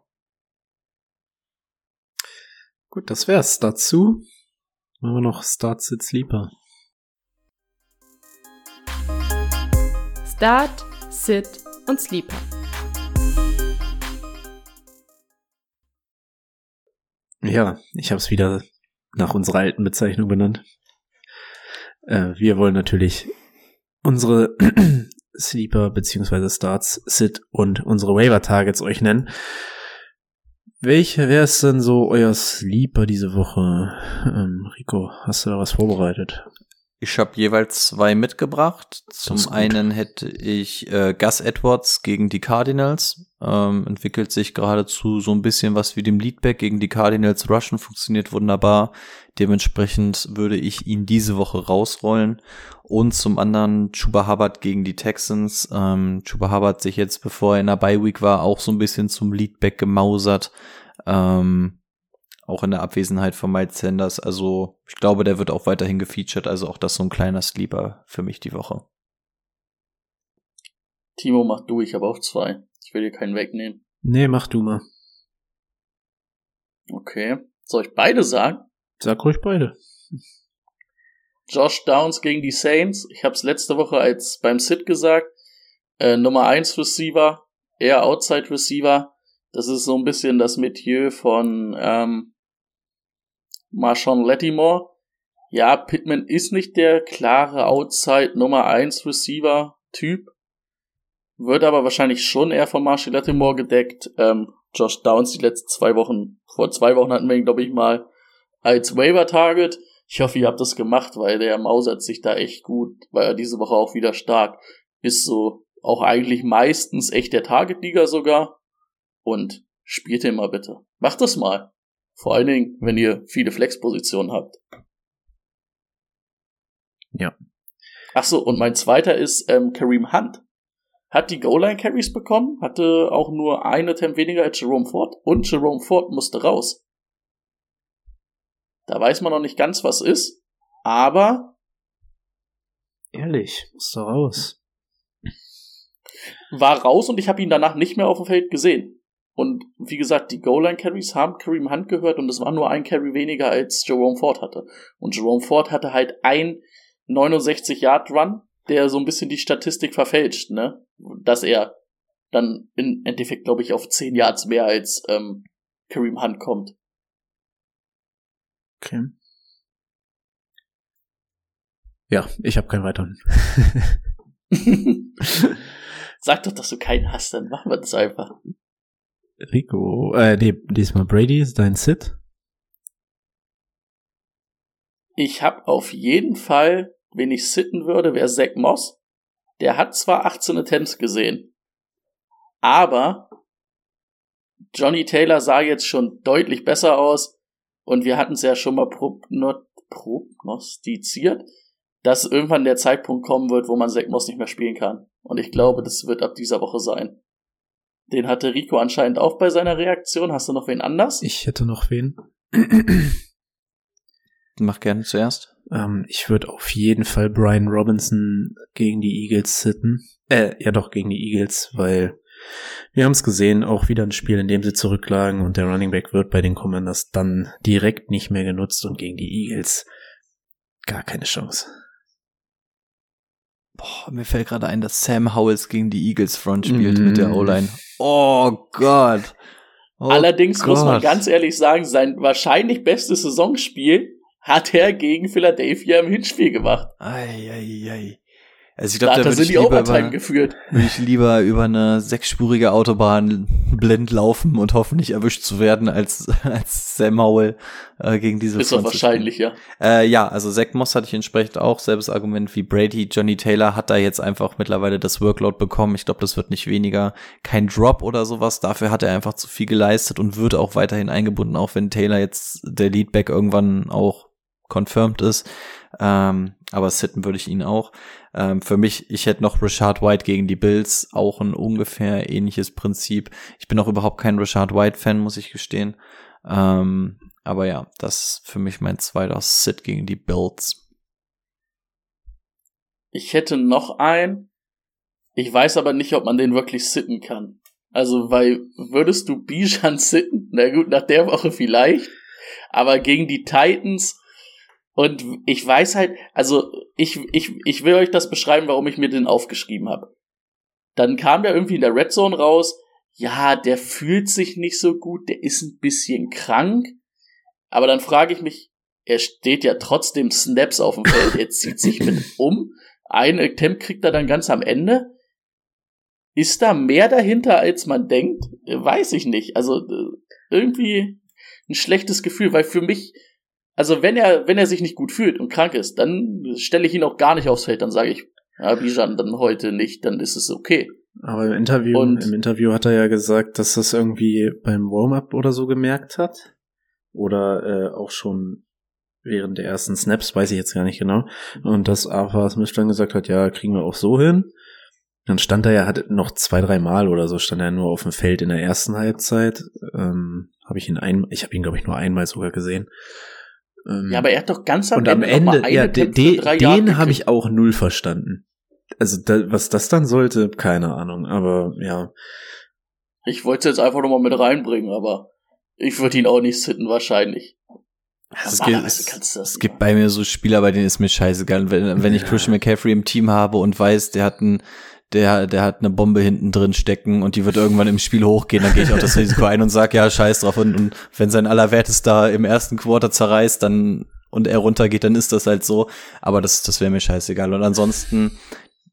gut, das wär's dazu. Machen wir noch Start Sit Sleeper. Start, Sit und Sleeper. Ja, ich habe es wieder nach unserer alten Bezeichnung benannt. Äh, wir wollen natürlich unsere Sleeper beziehungsweise Starts, Sit und unsere Waiver Targets euch nennen. Welche wäre es denn so euer Sleeper diese Woche? Ähm, Rico, hast du da was vorbereitet? Ich habe jeweils zwei mitgebracht. Zum einen hätte ich äh, Gus Edwards gegen die Cardinals. Ähm, entwickelt sich geradezu so ein bisschen was wie dem Leadback gegen die Cardinals. Rushen funktioniert wunderbar. Dementsprechend würde ich ihn diese Woche rausrollen. Und zum anderen Chuba Hubbard gegen die Texans. Ähm, Chuba Hubbard sich jetzt, bevor er in der Bye Week war, auch so ein bisschen zum Leadback gemausert. Ähm, auch in der Abwesenheit von Miles Sanders. Also ich glaube, der wird auch weiterhin gefeatured. Also auch das so ein kleiner Sleeper für mich die Woche. Timo mach du, ich habe auch zwei. Ich will dir keinen wegnehmen. Nee, mach du mal. Okay. Soll ich beide sagen? Sag ruhig beide. Josh Downs gegen die Saints. Ich habe es letzte Woche als beim Sit gesagt. Äh, Nummer 1 Receiver, eher Outside Receiver. Das ist so ein bisschen das Metier von ähm, Marshawn Lattimore. Ja, Pittman ist nicht der klare Outside Nummer 1 Receiver Typ. Wird aber wahrscheinlich schon eher von Marshall Lattimore gedeckt. Ähm, Josh Downs die letzten zwei Wochen, vor zwei Wochen hatten wir ihn, glaube ich, mal als Waiver-Target. Ich hoffe, ihr habt das gemacht, weil der mausert sich da echt gut, weil er diese Woche auch wieder stark ist so auch eigentlich meistens echt der Target-Liga sogar. Und spielt den mal bitte. Macht das mal. Vor allen Dingen, wenn ihr viele Flex-Positionen habt. Ja. Ach so, und mein zweiter ist ähm, Kareem Hunt. Hat die Goal-Line-Carries bekommen, hatte auch nur ein Attempt weniger als Jerome Ford und Jerome Ford musste raus. Da weiß man noch nicht ganz, was ist, aber Ehrlich, musst du raus. war raus und ich habe ihn danach nicht mehr auf dem Feld gesehen. Und wie gesagt, die Goal-Line-Carries haben Kareem Hunt gehört und es war nur ein Carry weniger als Jerome Ford hatte. Und Jerome Ford hatte halt ein 69-Yard-Run, der so ein bisschen die Statistik verfälscht, ne? Dass er dann im Endeffekt, glaube ich, auf 10 Yards mehr als ähm, Kareem Hunt kommt. Okay. Ja, ich habe keinen weiteren. Sag doch, dass du keinen hast, dann machen wir das einfach. Rico, äh, nee, diesmal Brady ist dein Sit. Ich habe auf jeden Fall, wen ich sitten würde, wäre Zach Moss. Der hat zwar 18 Attempts gesehen, aber Johnny Taylor sah jetzt schon deutlich besser aus und wir hatten es ja schon mal progno- prognostiziert, dass irgendwann der Zeitpunkt kommen wird, wo man Zach Moss nicht mehr spielen kann. Und ich glaube, das wird ab dieser Woche sein. Den hatte Rico anscheinend auch bei seiner Reaktion. Hast du noch wen anders? Ich hätte noch wen. Mach gerne zuerst. Ähm, ich würde auf jeden Fall Brian Robinson gegen die Eagles sitten. Äh, ja doch, gegen die Eagles, weil wir haben es gesehen, auch wieder ein Spiel, in dem sie zurücklagen und der Running Back wird bei den Commanders dann direkt nicht mehr genutzt und gegen die Eagles gar keine Chance. Boah, mir fällt gerade ein, dass Sam Howells gegen die Eagles Front spielt Mm. mit der O-Line. Oh Gott. Oh Allerdings muss man Gott. ganz ehrlich sagen, sein wahrscheinlich bestes Saisonspiel hat er gegen Philadelphia im Hinspiel gemacht. Ei, ei, ei. Also ich glaube, da würde ich, lieber Overtime über, geführt. würd ich lieber über eine sechsspurige Autobahn blind laufen und hoffen, nicht erwischt zu werden, als, als Sam Howell äh, gegen diese Ist doch wahrscheinlich, ja. Äh, ja, also Zach Moss hatte ich entsprechend auch selbes Argument wie Brady. Johnny Taylor hat da jetzt einfach mittlerweile das Workload bekommen. Ich glaube, das wird nicht weniger. Kein Drop oder sowas. Dafür hat er einfach zu viel geleistet und wird auch weiterhin eingebunden, auch wenn Taylor jetzt der Leadback irgendwann auch confirmed ist. Ähm, aber sitten würde ich ihn auch. Ähm, für mich, ich hätte noch Rashad White gegen die Bills, auch ein ungefähr ähnliches Prinzip. Ich bin auch überhaupt kein Rashad White-Fan, muss ich gestehen. Ähm, aber ja, das ist für mich mein zweiter Sit gegen die Bills. Ich hätte noch einen. Ich weiß aber nicht, ob man den wirklich sitten kann. Also, weil würdest du Bijan sitten? Na gut, nach der Woche vielleicht. Aber gegen die Titans. Und ich weiß halt, also ich, ich, ich will euch das beschreiben, warum ich mir den aufgeschrieben habe. Dann kam der irgendwie in der Red Zone raus. Ja, der fühlt sich nicht so gut, der ist ein bisschen krank. Aber dann frage ich mich, er steht ja trotzdem Snaps auf dem Feld, er zieht sich mit um. Ein Attempt kriegt er dann ganz am Ende. Ist da mehr dahinter, als man denkt? Weiß ich nicht. Also äh, irgendwie ein schlechtes Gefühl, weil für mich also wenn er, wenn er sich nicht gut fühlt und krank ist, dann stelle ich ihn auch gar nicht aufs Feld, dann sage ich, ja, Bijan, dann heute nicht, dann ist es okay. Aber im Interview, Und- im Interview hat er ja gesagt, dass das irgendwie beim Warm-up oder so gemerkt hat. Oder äh, auch schon während der ersten Snaps, weiß ich jetzt gar nicht genau. Und dass Arthur Smith dann gesagt hat, ja, kriegen wir auch so hin. Dann stand er ja, hat noch zwei, drei Mal oder so, stand er nur auf dem Feld in der ersten Halbzeit. Ähm, habe ich ihn ein, ich habe ihn, glaube ich, nur einmal sogar gesehen. Ähm, Ja, aber er hat doch ganz am und am Ende, noch mal Ende, eine ja, de, de, den habe ich auch null verstanden. Also da, was das dann sollte, keine Ahnung. Aber ja, Ich wollte es jetzt einfach nochmal mit reinbringen, aber ich würde ihn auch nicht sitten, wahrscheinlich. Es gibt, das es gibt bei mir so Spieler, bei denen ist mir scheißegal. Wenn, wenn ich Christian McCaffrey im Team habe und weiß, der hat ein, der, der hat eine Bombe hinten drin stecken und die wird irgendwann im Spiel hochgehen, dann gehe ich auch das Risiko ein und sag ja, scheiß drauf. Und, und wenn sein Allerwertester im ersten Quarter zerreißt, dann und er runtergeht, dann ist das halt so. Aber das, das wäre mir scheißegal. Und ansonsten,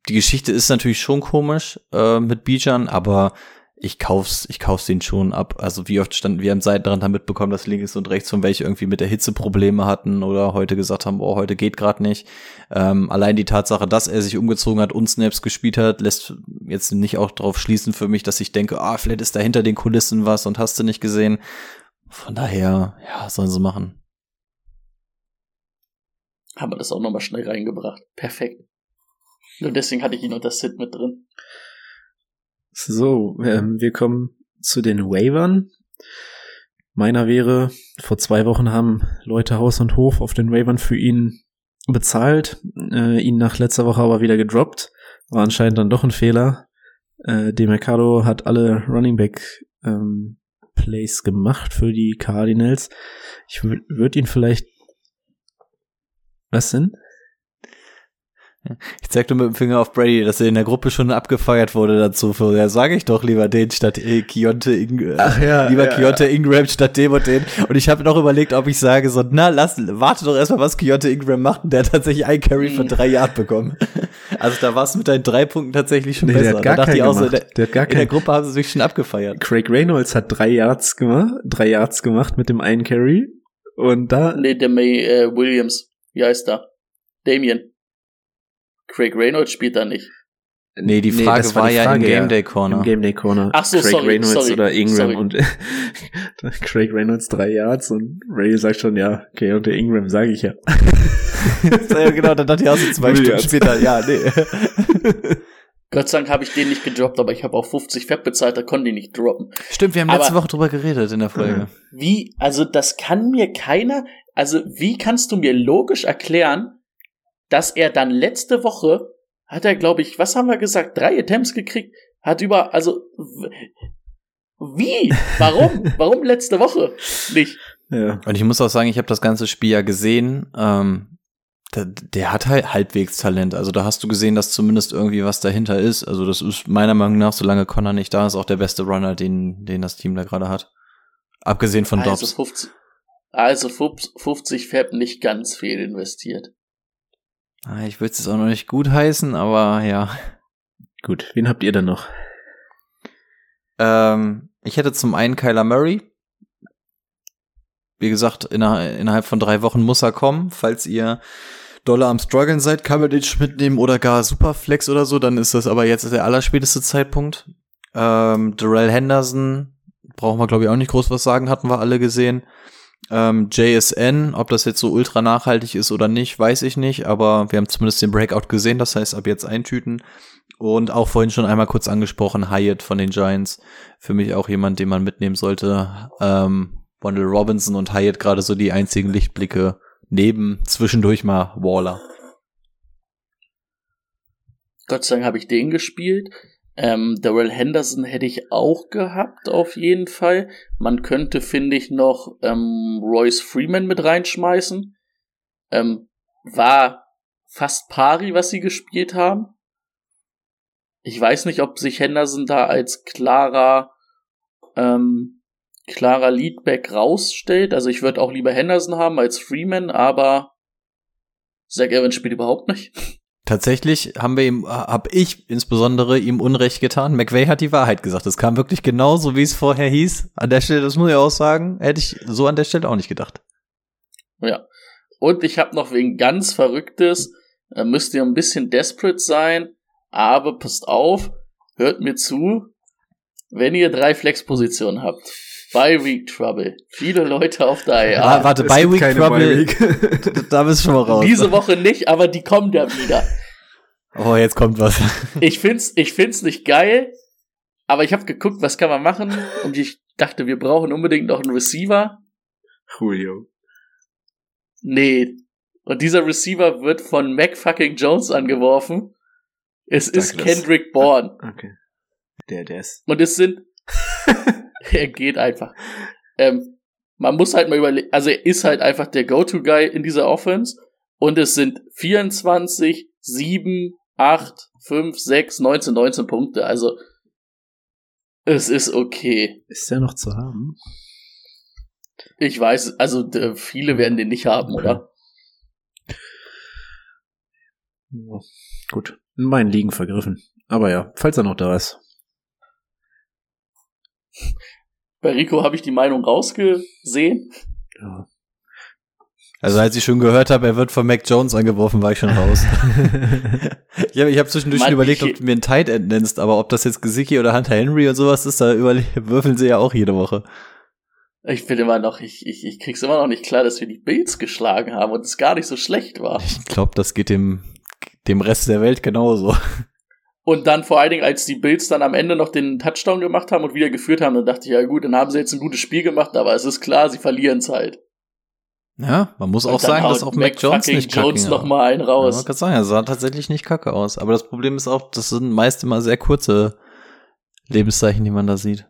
die Geschichte ist natürlich schon komisch äh, mit Bijan, aber ich kauf's, ich kauf's den schon ab. Also wie oft standen wir am Seitenrand haben mitbekommen, dass links und rechts von welche irgendwie mit der Hitze Probleme hatten oder heute gesagt haben, oh, heute geht gerade nicht. Ähm, allein die Tatsache, dass er sich umgezogen hat und Snaps gespielt hat, lässt jetzt nicht auch darauf schließen für mich, dass ich denke, ah, vielleicht ist da hinter den Kulissen was und hast du nicht gesehen. Von daher, ja, sollen sie machen. haben wir das auch nochmal schnell reingebracht. Perfekt. Nur deswegen hatte ich ihn unter Sit mit drin. So, ähm, wir kommen zu den Waivern. Meiner wäre, vor zwei Wochen haben Leute Haus und Hof auf den Waivern für ihn bezahlt, äh, ihn nach letzter Woche aber wieder gedroppt. War anscheinend dann doch ein Fehler. Äh, De Mercado hat alle Running Back ähm, Plays gemacht für die Cardinals. Ich würde ihn vielleicht. Was denn? Ich zeig nur mit dem Finger auf Brady, dass er in der Gruppe schon abgefeiert wurde dazu. Ja, sage ich doch lieber den statt äh, Kionte Ing Ach ja, lieber ja, Kionte Ingram statt dem und den. Und ich habe noch überlegt, ob ich sage so, na, lass, warte doch erstmal, was Kionte Ingram macht. Und der hat tatsächlich ein Carry für Mhm. drei Yard bekommen. Also da war es mit deinen drei Punkten tatsächlich schon Nee, besser. der hat gar da dachte keinen ich auch so, in gemacht. der, Der hat gar in der. Gruppe haben sie sich schon abgefeiert. Craig Reynolds hat drei Yards gemacht, drei Yards gemacht mit dem einen Carry. Und da, Nee, der May äh, Williams. Wie heißt er? Damien. Craig Reynolds spielt da nicht. Nee, die Frage das war ja im Game. Day Corner. Im Game Day Corner. Ach so, Craig sorry, Reynolds sorry, oder Ingram sorry. und Craig Reynolds drei Yards und Ray sagt schon, ja, okay, und der Ingram sage ich ja. ja, genau, dann dachte ich auch so zwei Stunden Yards. später, ja, nee. Gott sei Dank habe ich den nicht gedroppt, aber ich habe auch 50 Fett bezahlt, da konnte ich nicht droppen. Stimmt, wir haben Aber- letzte Woche drüber geredet in der Folge. Wie, also das kann mir keiner, also wie kannst du mir logisch erklären, dass er dann letzte Woche, hat er glaube ich, was haben wir gesagt, drei Attempts gekriegt, hat über, also, wie? Warum? Warum letzte Woche nicht? Ja. Und ich muss auch sagen, ich habe das ganze Spiel ja gesehen. Ähm, der, der hat halt halbwegs Talent. Also da hast du gesehen, dass zumindest irgendwie was dahinter ist. Also das ist meiner Meinung nach, solange Connor nicht da ist, auch der beste Runner, den, den das Team da gerade hat. Abgesehen von Also Dobbs. 50, also 50 Fab nicht ganz viel investiert. Ah, Ich würde es auch noch nicht gut heißen, aber ja. Gut, wen habt ihr denn noch? Ähm, ich hätte zum einen Kyler Murray. Wie gesagt, innerhalb, von drei Wochen muss er kommen. Falls ihr doller am struggeln seid, Coverage mitnehmen oder gar Superflex oder so, dann ist das aber jetzt der allerspäteste Zeitpunkt. Ähm, Darrell Henderson, brauchen wir glaube ich auch nicht groß was sagen, hatten wir alle gesehen. Ähm, JSN, ob das jetzt so ultra nachhaltig ist oder nicht, weiß ich nicht, aber wir haben zumindest den Breakout gesehen, das heißt ab jetzt eintüten. Und auch vorhin schon einmal kurz angesprochen, Hyatt von den Giants. Für mich auch jemand, den man mitnehmen sollte. Ähm, Wandel Robinson und Hyatt gerade so die einzigen Lichtblicke neben zwischendurch mal Waller. Gott sei Dank habe ich den gespielt. Ähm, Darrell Henderson hätte ich auch gehabt, auf jeden Fall. Man könnte, finde ich, noch ähm, Royce Freeman mit reinschmeißen. Ähm, war fast pari, was sie gespielt haben. Ich weiß nicht, ob sich Henderson da als klarer, ähm, klarer Leadback rausstellt. Also ich würde auch lieber Henderson haben als Freeman, aber Zach Evans spielt überhaupt nicht. Tatsächlich haben wir ihm, hab ich insbesondere ihm Unrecht getan. McVay hat die Wahrheit gesagt. Es kam wirklich genauso, wie es vorher hieß. An der Stelle, das muss ich auch sagen, hätte ich so an der Stelle auch nicht gedacht. Ja. Und ich habe noch wegen ganz Verrücktes, da müsst ihr ein bisschen desperate sein, aber passt auf, hört mir zu, wenn ihr drei Flexpositionen habt. By Week Trouble. Viele Leute auf der IA. Ah, warte, es bei gibt Week keine Trouble, Bye-Week. da bist du schon mal raus. Diese Woche nicht, aber die kommt ja wieder. oh, jetzt kommt was. Ich find's, ich find's nicht geil, aber ich habe geguckt, was kann man machen und ich dachte, wir brauchen unbedingt noch einen Receiver. Julio. Nee. Und dieser Receiver wird von Mac fucking Jones angeworfen. Es ist Douglas. Kendrick Bourne. Okay. Der, der ist. Und es sind. er geht einfach. Ähm, man muss halt mal überlegen, also er ist halt einfach der Go-To-Guy in dieser Offense. Und es sind 24, 7, 8, 5, 6, 19, 19 Punkte. Also es ist okay. Ist der noch zu haben? Ich weiß, also viele werden den nicht haben, oder? Ja, gut. In meinen Liegen vergriffen. Aber ja, falls er noch da ist. Bei Rico habe ich die Meinung rausgesehen. Ja. Also als ich schon gehört habe, er wird von Mac Jones angeworfen, war ich schon raus. ich habe ich hab zwischendurch Mann, schon überlegt, ob du mir einen Tight End nennst, aber ob das jetzt Gesicki oder Hunter Henry und sowas ist, da würfeln sie ja auch jede Woche. Ich bin immer noch, ich, ich, ich krieg's immer noch nicht klar, dass wir die Bills geschlagen haben und es gar nicht so schlecht war. Ich glaube, das geht dem, dem Rest der Welt genauso. Und dann vor allen Dingen, als die Bills dann am Ende noch den Touchdown gemacht haben und wieder geführt haben, dann dachte ich, ja gut, dann haben sie jetzt ein gutes Spiel gemacht, aber es ist klar, sie verlieren es halt. Ja, man muss Und auch sagen, dass auch Mac Jones nicht kacke Jones noch mal einen raus. Ja, man kann sagen, er sah tatsächlich nicht kacke aus. Aber das Problem ist auch, das sind meist immer sehr kurze Lebenszeichen, die man da sieht.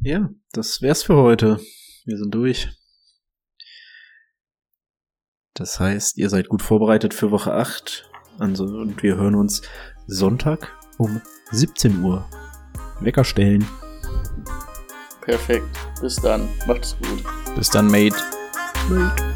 Ja, das wär's für heute. Wir sind durch. Das heißt, ihr seid gut vorbereitet für Woche 8. Also, und wir hören uns Sonntag um 17 Uhr. Wecker stellen. Perfekt. Bis dann. Macht's gut. Bis dann, Mate. Mate.